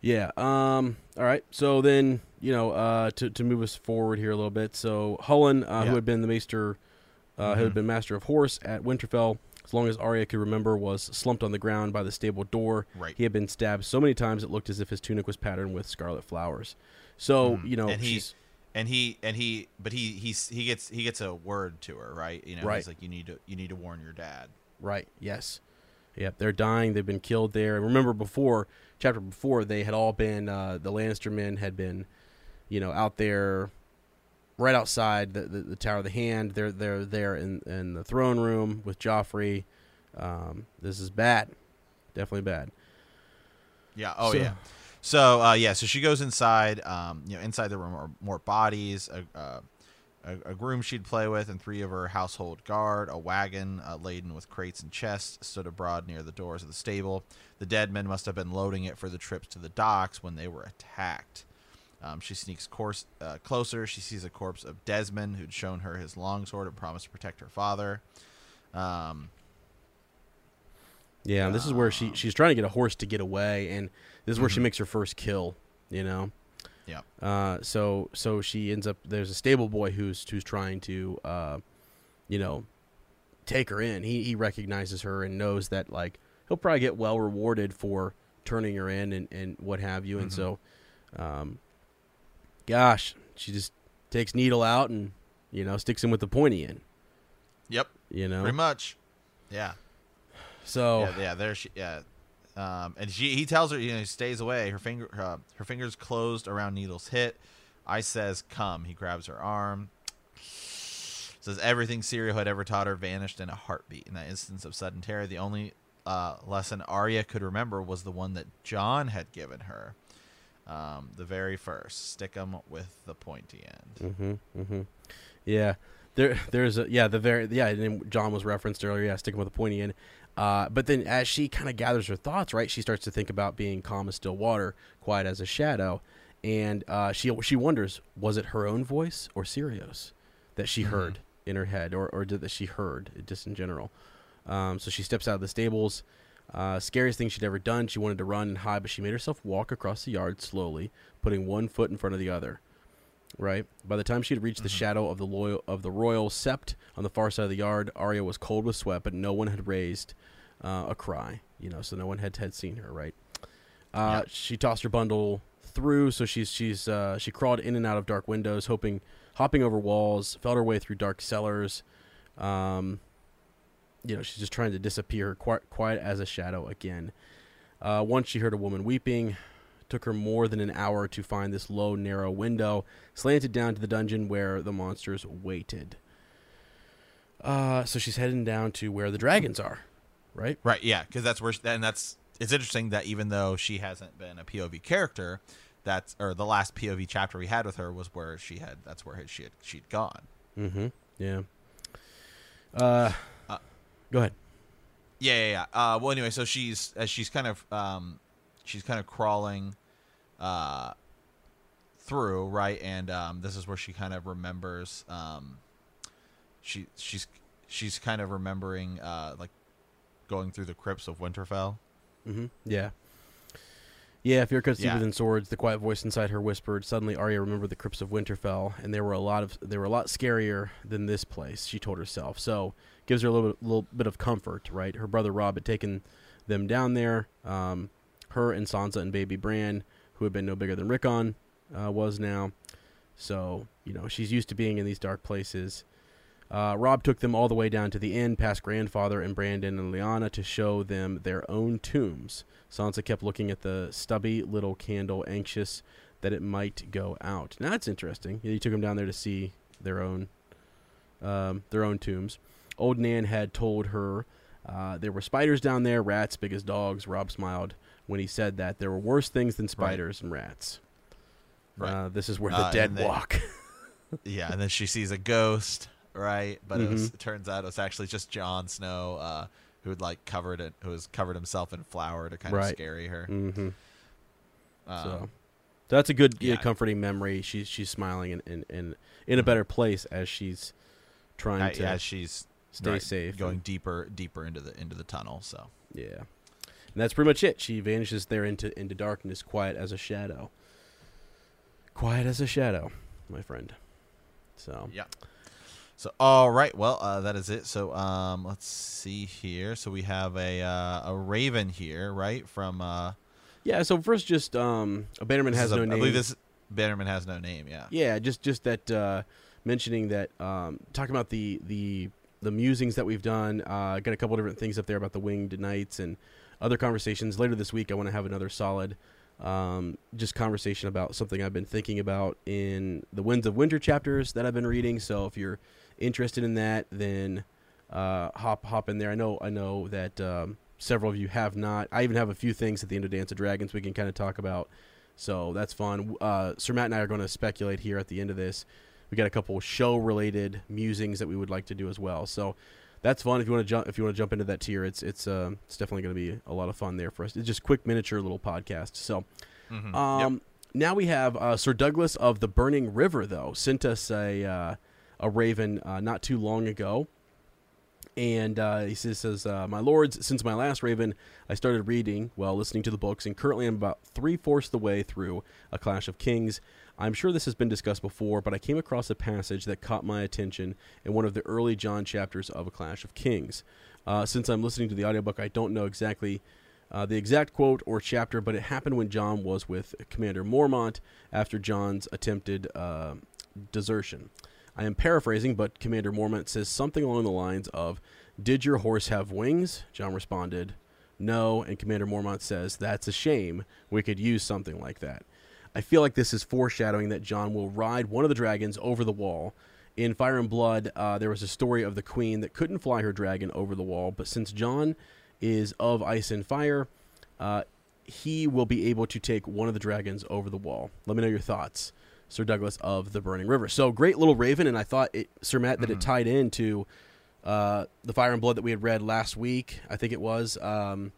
Yeah. Um. All right. So then, you know, uh, to to move us forward here a little bit. So Hullen, uh, who had been the maester, uh, who had Mhm. been master of horse at Winterfell, as long as Arya could remember, was slumped on the ground by the stable door. right. He had been stabbed so many times it looked as if his tunic was patterned with scarlet flowers. So Mhm. you know, And he- and he and he but he he's he gets he gets a word to her right you know Right. he's like you need to you need to warn your dad Right. Yes. Yep. They're dying. They've been killed there. And remember, before chapter before, they had all been uh, the Lannister men had been, you know, out there, right outside the, the, the Tower of the Hand. They're they're there in in the throne room with Joffrey. Um, this is bad. Definitely bad. Yeah. Oh So- yeah. So uh, yeah. So she goes inside. Um, you know, inside there were more, more bodies. A, uh, a, a groom she'd play with, and three of her household guard. A wagon uh, laden with crates and chests stood abroad near the doors of the stable. The dead men must have been loading it for the trips to the docks when they were attacked. Um, she sneaks course, uh, closer. She sees a corpse of Desmond, who'd shown her his longsword and promised to protect her father. Um, Yeah. this is where she she's trying to get a horse to get away, and this is where she makes her first kill. You know. yeah. Uh, so so she ends up there's a stable boy who's who's trying to uh, you know take her in. He he recognizes her and knows that like he'll probably get well rewarded for turning her in and, and what have you. And Mhm. so, um, gosh, she just takes needle out and you know sticks him with the pointy end. Yep. You know, Pretty much. Yeah. so Yeah, yeah, there she yeah. Um, and she he tells her, you know, he stays away. Her finger uh, her fingers closed around Needle's hit. I says, "Come." He grabs her arm. Says everything Syrio had ever taught her vanished in a heartbeat. In that instance of sudden terror, the only uh, lesson Arya could remember was the one that Jon had given her. Um, the very first, stick them with the pointy end. Mm-hmm. Mm-hmm. Yeah. There, there's a yeah the very yeah and Jon was referenced earlier yeah sticking with the pointy end, uh, but then as she kind of gathers her thoughts right she starts to think about being calm as still water quiet as a shadow, and uh, she she wonders was it her own voice or Syrio's that she Mhm. heard in her head or or did that she heard just in general, um, so she steps out of the stables. Uh, scariest thing she'd ever done. She wanted to run and hide, but she made herself walk across the yard slowly, putting one foot in front of the other right? By the time she had reached the Mhm. shadow of the loyal of the royal sept on the far side of the yard, Arya was cold with sweat, but no one had raised uh, a cry. You know, so no one had had seen her. Right? Uh, Yep. She tossed her bundle through, so she's she's uh, she crawled in and out of dark windows, hoping, hopping over walls, felt her way through dark cellars. Um, you know, she's just trying to disappear, quiet, quiet as a shadow again. Uh, once she heard a woman weeping. Took her more than an hour to find this low, narrow window, slanted down to the dungeon where the monsters waited. Uh, so she's heading down to where the dragons are, right? Right, yeah, because that's where, she, and that's it's interesting that even though she hasn't been a POV character, that's or the last POV chapter we had with her was where she had that's where she had she'd gone. Mm-hmm. Yeah. Uh, Uh, go ahead. Yeah, yeah, yeah. Uh, well, anyway, so she's as she's kind of um, she's kind of crawling, uh, through right, and um, this is where she kind of remembers um, she she's she's kind of remembering uh like going through the crypts of Winterfell. Mm-hmm. Yeah. Yeah, fear cuts Yeah. deeper than swords. The quiet voice inside her whispered. Suddenly, Arya remembered the crypts of Winterfell, and they were a lot of they were a lot scarier than this place. She told herself. So gives her a little bit, little bit of comfort, right? Her brother Robb had taken them down there. Um, her and Sansa and baby Bran, who had been no bigger than Rickon, uh, was now. So you know she's used to being in these dark places. Uh, Robb took them all the way down to the inn, past grandfather and Brandon and Lyanna, to show them their own tombs. Sansa kept looking at the stubby little candle, anxious that it might go out. Now that's interesting. He took them down there to see their own, um, their own tombs. Old Nan had told her uh, there were spiders down there, rats big as dogs. Robb smiled when he said that there were worse things than spiders and rats. Right. Uh, this is where the Uh, dead walk. Yeah, and then she sees a ghost, right? But it, was, Mhm. it turns out it was actually just Jon Snow, uh, who had like covered it, who was covered himself in flour to kind of Right. scary her. mm-hmm. Um, So that's a good, yeah, comforting memory. She's she's smiling and in, in, in a better place as she's trying a- to as she's stay right, safe. going and- deeper, deeper into the into the tunnel. So yeah, and that's pretty much it. She vanishes there into into darkness, quiet as a shadow. Quiet as a shadow, my friend. So yeah. So all right, well uh, that is it. So um, let's see here. So we have a uh, a raven here, right? From uh, yeah. So first, just um, a bannerman has a- no name. I believe this Bannerman has no name. Yeah. Yeah, just just that uh, mentioning that um, talking about the the the musings that we've done. Uh, got a couple different things up there about the winged knights and other conversations. Later this week, I want to have another solid um, just conversation about something I've been thinking about in the Winds of Winter chapters that I've been reading. So if you're interested in that, then uh, hop hop in there. I know I know that um, several of you have not. I even have a few things at the end of Dance of Dragons we can kind of talk about. So that's fun. Uh, Sir Matt and I are going to speculate here at the end of this. We got a couple show related musings that we would like to do as well. So that's fun. If you want to jump, if you want to jump into that tier, it's it's uh, it's definitely going to be a lot of fun there for us. It's just quick miniature little podcast. So, Mhm. um, Yep. now we have uh, Sir Douglas of the Burning River though sent us a uh, a raven uh, not too long ago, and uh, he says, says uh, "My lords, since my last raven, I started reading, well, listening to the books, and currently I'm about three fourths the way through A Clash of Kings. I'm sure this has been discussed before, but I came across a passage that caught my attention in one of the early Jon chapters of A Clash of Kings. Uh, since I'm listening to the audiobook, I don't know exactly uh, the exact quote or chapter, but it happened when Jon was with Commander Mormont after Jon's attempted uh, desertion. I am paraphrasing, but Commander Mormont says something along the lines of, Did your horse have wings? Jon responded, No, and Commander Mormont says, That's a shame. We could use something like that. I feel like this is foreshadowing that Jon will ride one of the dragons over the wall. In Fire and Blood, uh, there was a story of the queen that couldn't fly her dragon over the wall, but since Jon is of ice and fire, uh, he will be able to take one of the dragons over the wall. Let me know your thoughts, Sir Douglas of the Burning River. So great little Raven, and I thought, it, Sir Matt, that it tied into uh, the Fire and Blood that we had read last week. I think it was, um,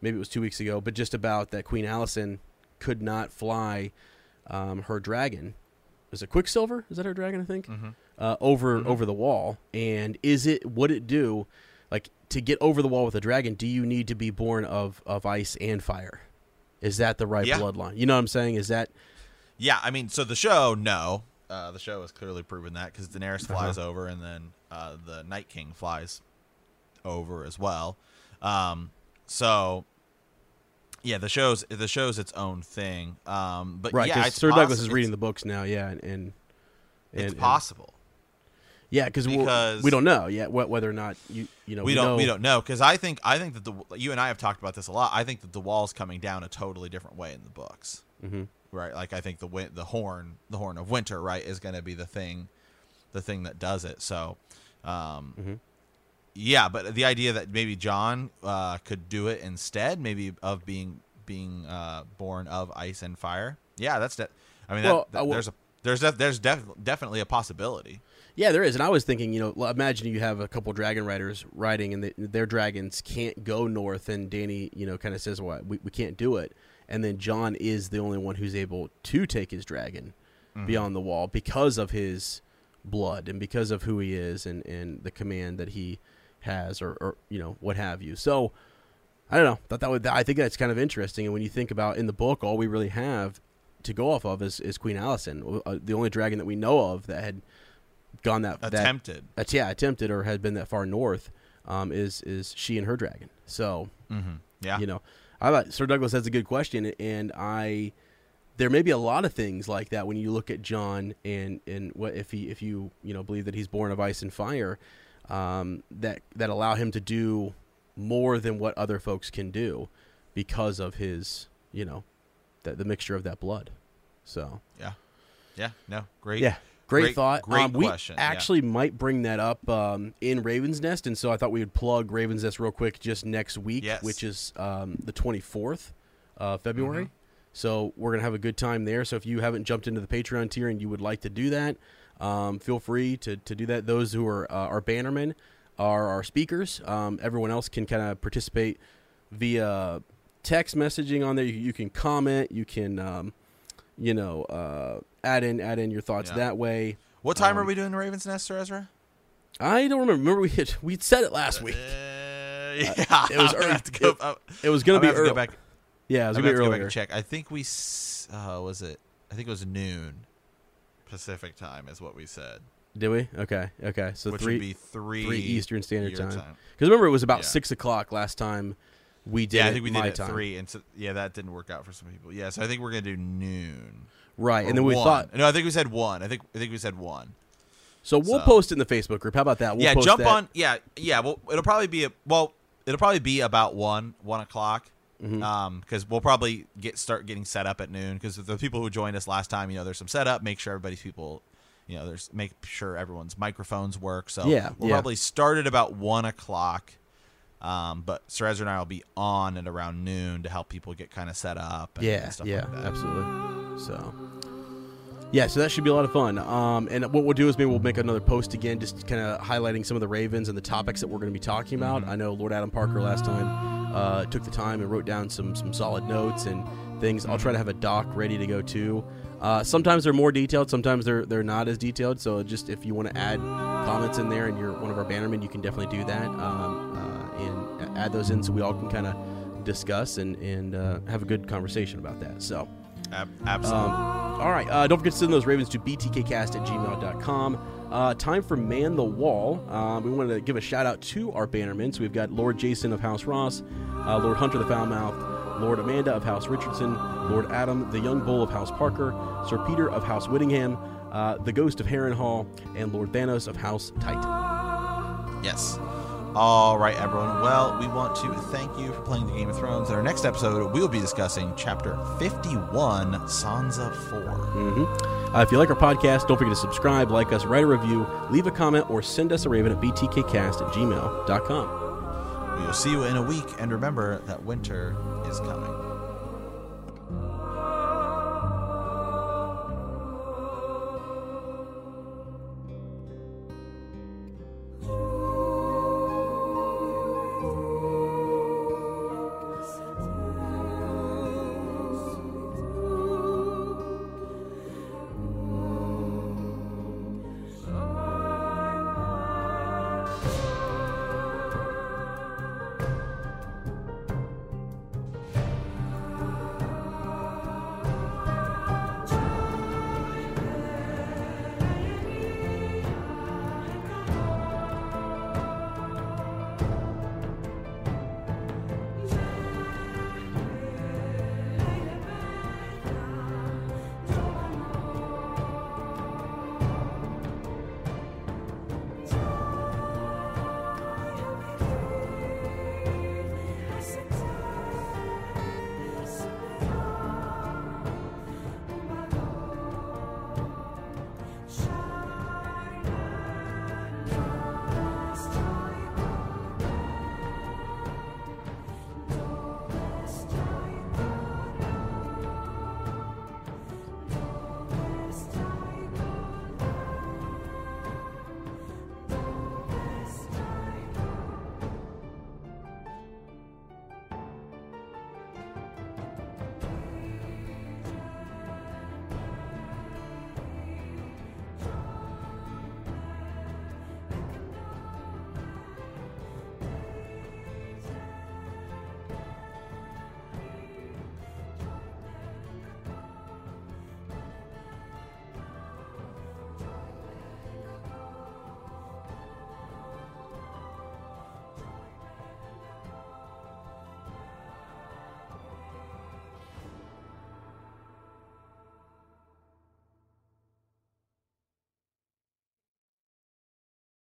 maybe it was two weeks ago, but just about that Queen Alysanne could not fly um, her dragon. Is it Quicksilver? Is that her dragon? I think uh, over over the wall. And is it would it do like to get over the wall with a dragon? Do you need to be born of of ice and fire? Is that the right Yeah. bloodline? You know what I'm saying? Is that Yeah, I mean, so the show, no, uh, the show has clearly proven that because Daenerys flies Uh-huh. over, and then uh, the Night King flies over as well. Um, so yeah, the show's the show's its own thing. Um, but right? yeah, Sir Douglas is reading the books now. Yeah, and and, and It's and- possible. yeah, cause we'll- because- we don't know yet whether or not you you know we don't know, we don't know because I think I think that the you and I have talked about this a lot. I think that the wall's coming down a totally different way in the books. Mhm. Right, like I think the win- the horn the horn of winter right is going to be the thing, the thing that does it. So, um, Mhm. Yeah, but the idea that maybe Jon uh, could do it instead, maybe of being being uh, born of ice and fire. Yeah, that's de- I mean, that, Well, that- uh, well- there's a there's def- there's def- definitely a possibility. Yeah, there is, and I was thinking, you know, imagine you have a couple dragon riders riding, and they, their dragons can't go north, and Dany, you know, kind of says, "Well, we, we can't do it," and then Jon is the only one who's able to take his dragon beyond the wall because of his blood and because of who he is and and the command that he has, or, or you know, what have you. So, I don't know. Thought that would, I think that's kind of interesting, and when you think about in the book, all we really have to go off of is, is Queen Alysanne, uh, the only dragon that we know of that had gone that that Attempted. that's yeah attempted or had been that far north um, is is she and her dragon. So mm-hmm. Yeah. you know, I thought Sir Douglas has a good question, and I there may be a lot of things like that when you look at Jon and and what if he if you you know believe that he's born of ice and fire um, that that allow him to do more than what other folks can do because of his you know the, the mixture of that blood. So Yeah. Yeah. No. Great. yeah, great, great- thought. great um, we question, yeah. actually might bring that up um, in Raven's Nest, and so I thought we would plug Raven's Nest real quick just next week, Yes. which is um, the 24th of February. Mhm. So we're gonna have a good time there. So if you haven't jumped into the Patreon tier and you would like to do that, um, feel free to, to do that. Those who are uh, our bannermen are our speakers. Um, everyone else can kind of participate via text messaging on there. You, you can comment. You can, um, you know, uh, add in add in your thoughts Yeah. that way. What time are Um, we doing Raven's Nest, Sir Ezra? I don't remember. Remember we had, we said it last week. Uh, yeah, it was early. to go, It- uh, It was gonna I'm be gonna have to early. go back. Yeah, it was I'm gonna gonna be to go back and check. I think we uh, was it. I think it was noon Pacific time is what we said, Did we? Okay, okay. So which three would be three three Eastern Standard time. Because remember, it was about Yeah. six o'clock last time we did. yeah, I think we did at time. three, and so, yeah, that didn't work out for some people. Yeah, so I think we're gonna do noon. right? And then we one. thought no, I think we said one. I think I think we said one. so. We'll So- post in the Facebook group. How about that? We'll yeah, jump that. on. Yeah, yeah. Well, it'll probably be a, well, it'll probably be about one one o'clock. Mm-hmm. Um, because we'll probably get start getting set up at noon. Because the people who joined us last time, you know, there's some setup. Make sure everybody's people, you know, there's make sure everyone's microphones work. So Yeah, we'll yeah. probably start at about one o'clock. Um, but Sir Ezra and I will be on at around noon to help people get kind of set up. And, Yeah, and yeah, like that. absolutely. So, yeah, so that should be a lot of fun. Um, and what we'll do is maybe we'll make another post again, just kind of highlighting some of the Ravens and the topics that we're going to be talking about. Mm-hmm. I know Lord Adam Parker last time uh, took the time and wrote down some some solid notes and things. I'll try to have a doc ready to go too. Uh, sometimes they're more detailed, sometimes they're they're not as detailed. So just if you want to add comments in there and you're one of our bannermen, you can definitely do that um, uh, and add those in so we all can kind of discuss and and uh, have a good conversation about that. So. Absolutely. Um, all right. Uh, don't forget to send those ravens to btkcast at gmail.com. Uh, time for Man the Wall. Uh, we wanted to give a shout out to our bannermen. So we've got Lord Jason of House Ross, uh, Lord Hunter the Foulmouth, Lord Amanda of House Richardson, Lord Adam the Young Bull of House Parker, Sir Peter of House Whittingham, uh, the Ghost of Harrenhal, and Lord Thanos of House Titan. Yes. All right, everyone. Well, we want to thank you for playing the Game of Thrones. In our next episode, we will be discussing Chapter 51, Sansa 4. hmm Uh, if you like our podcast, don't forget to subscribe, like us, write a review, leave a comment, or send us a raven at btkcast at gmail.com. We will see you in a week, and remember that winter is coming.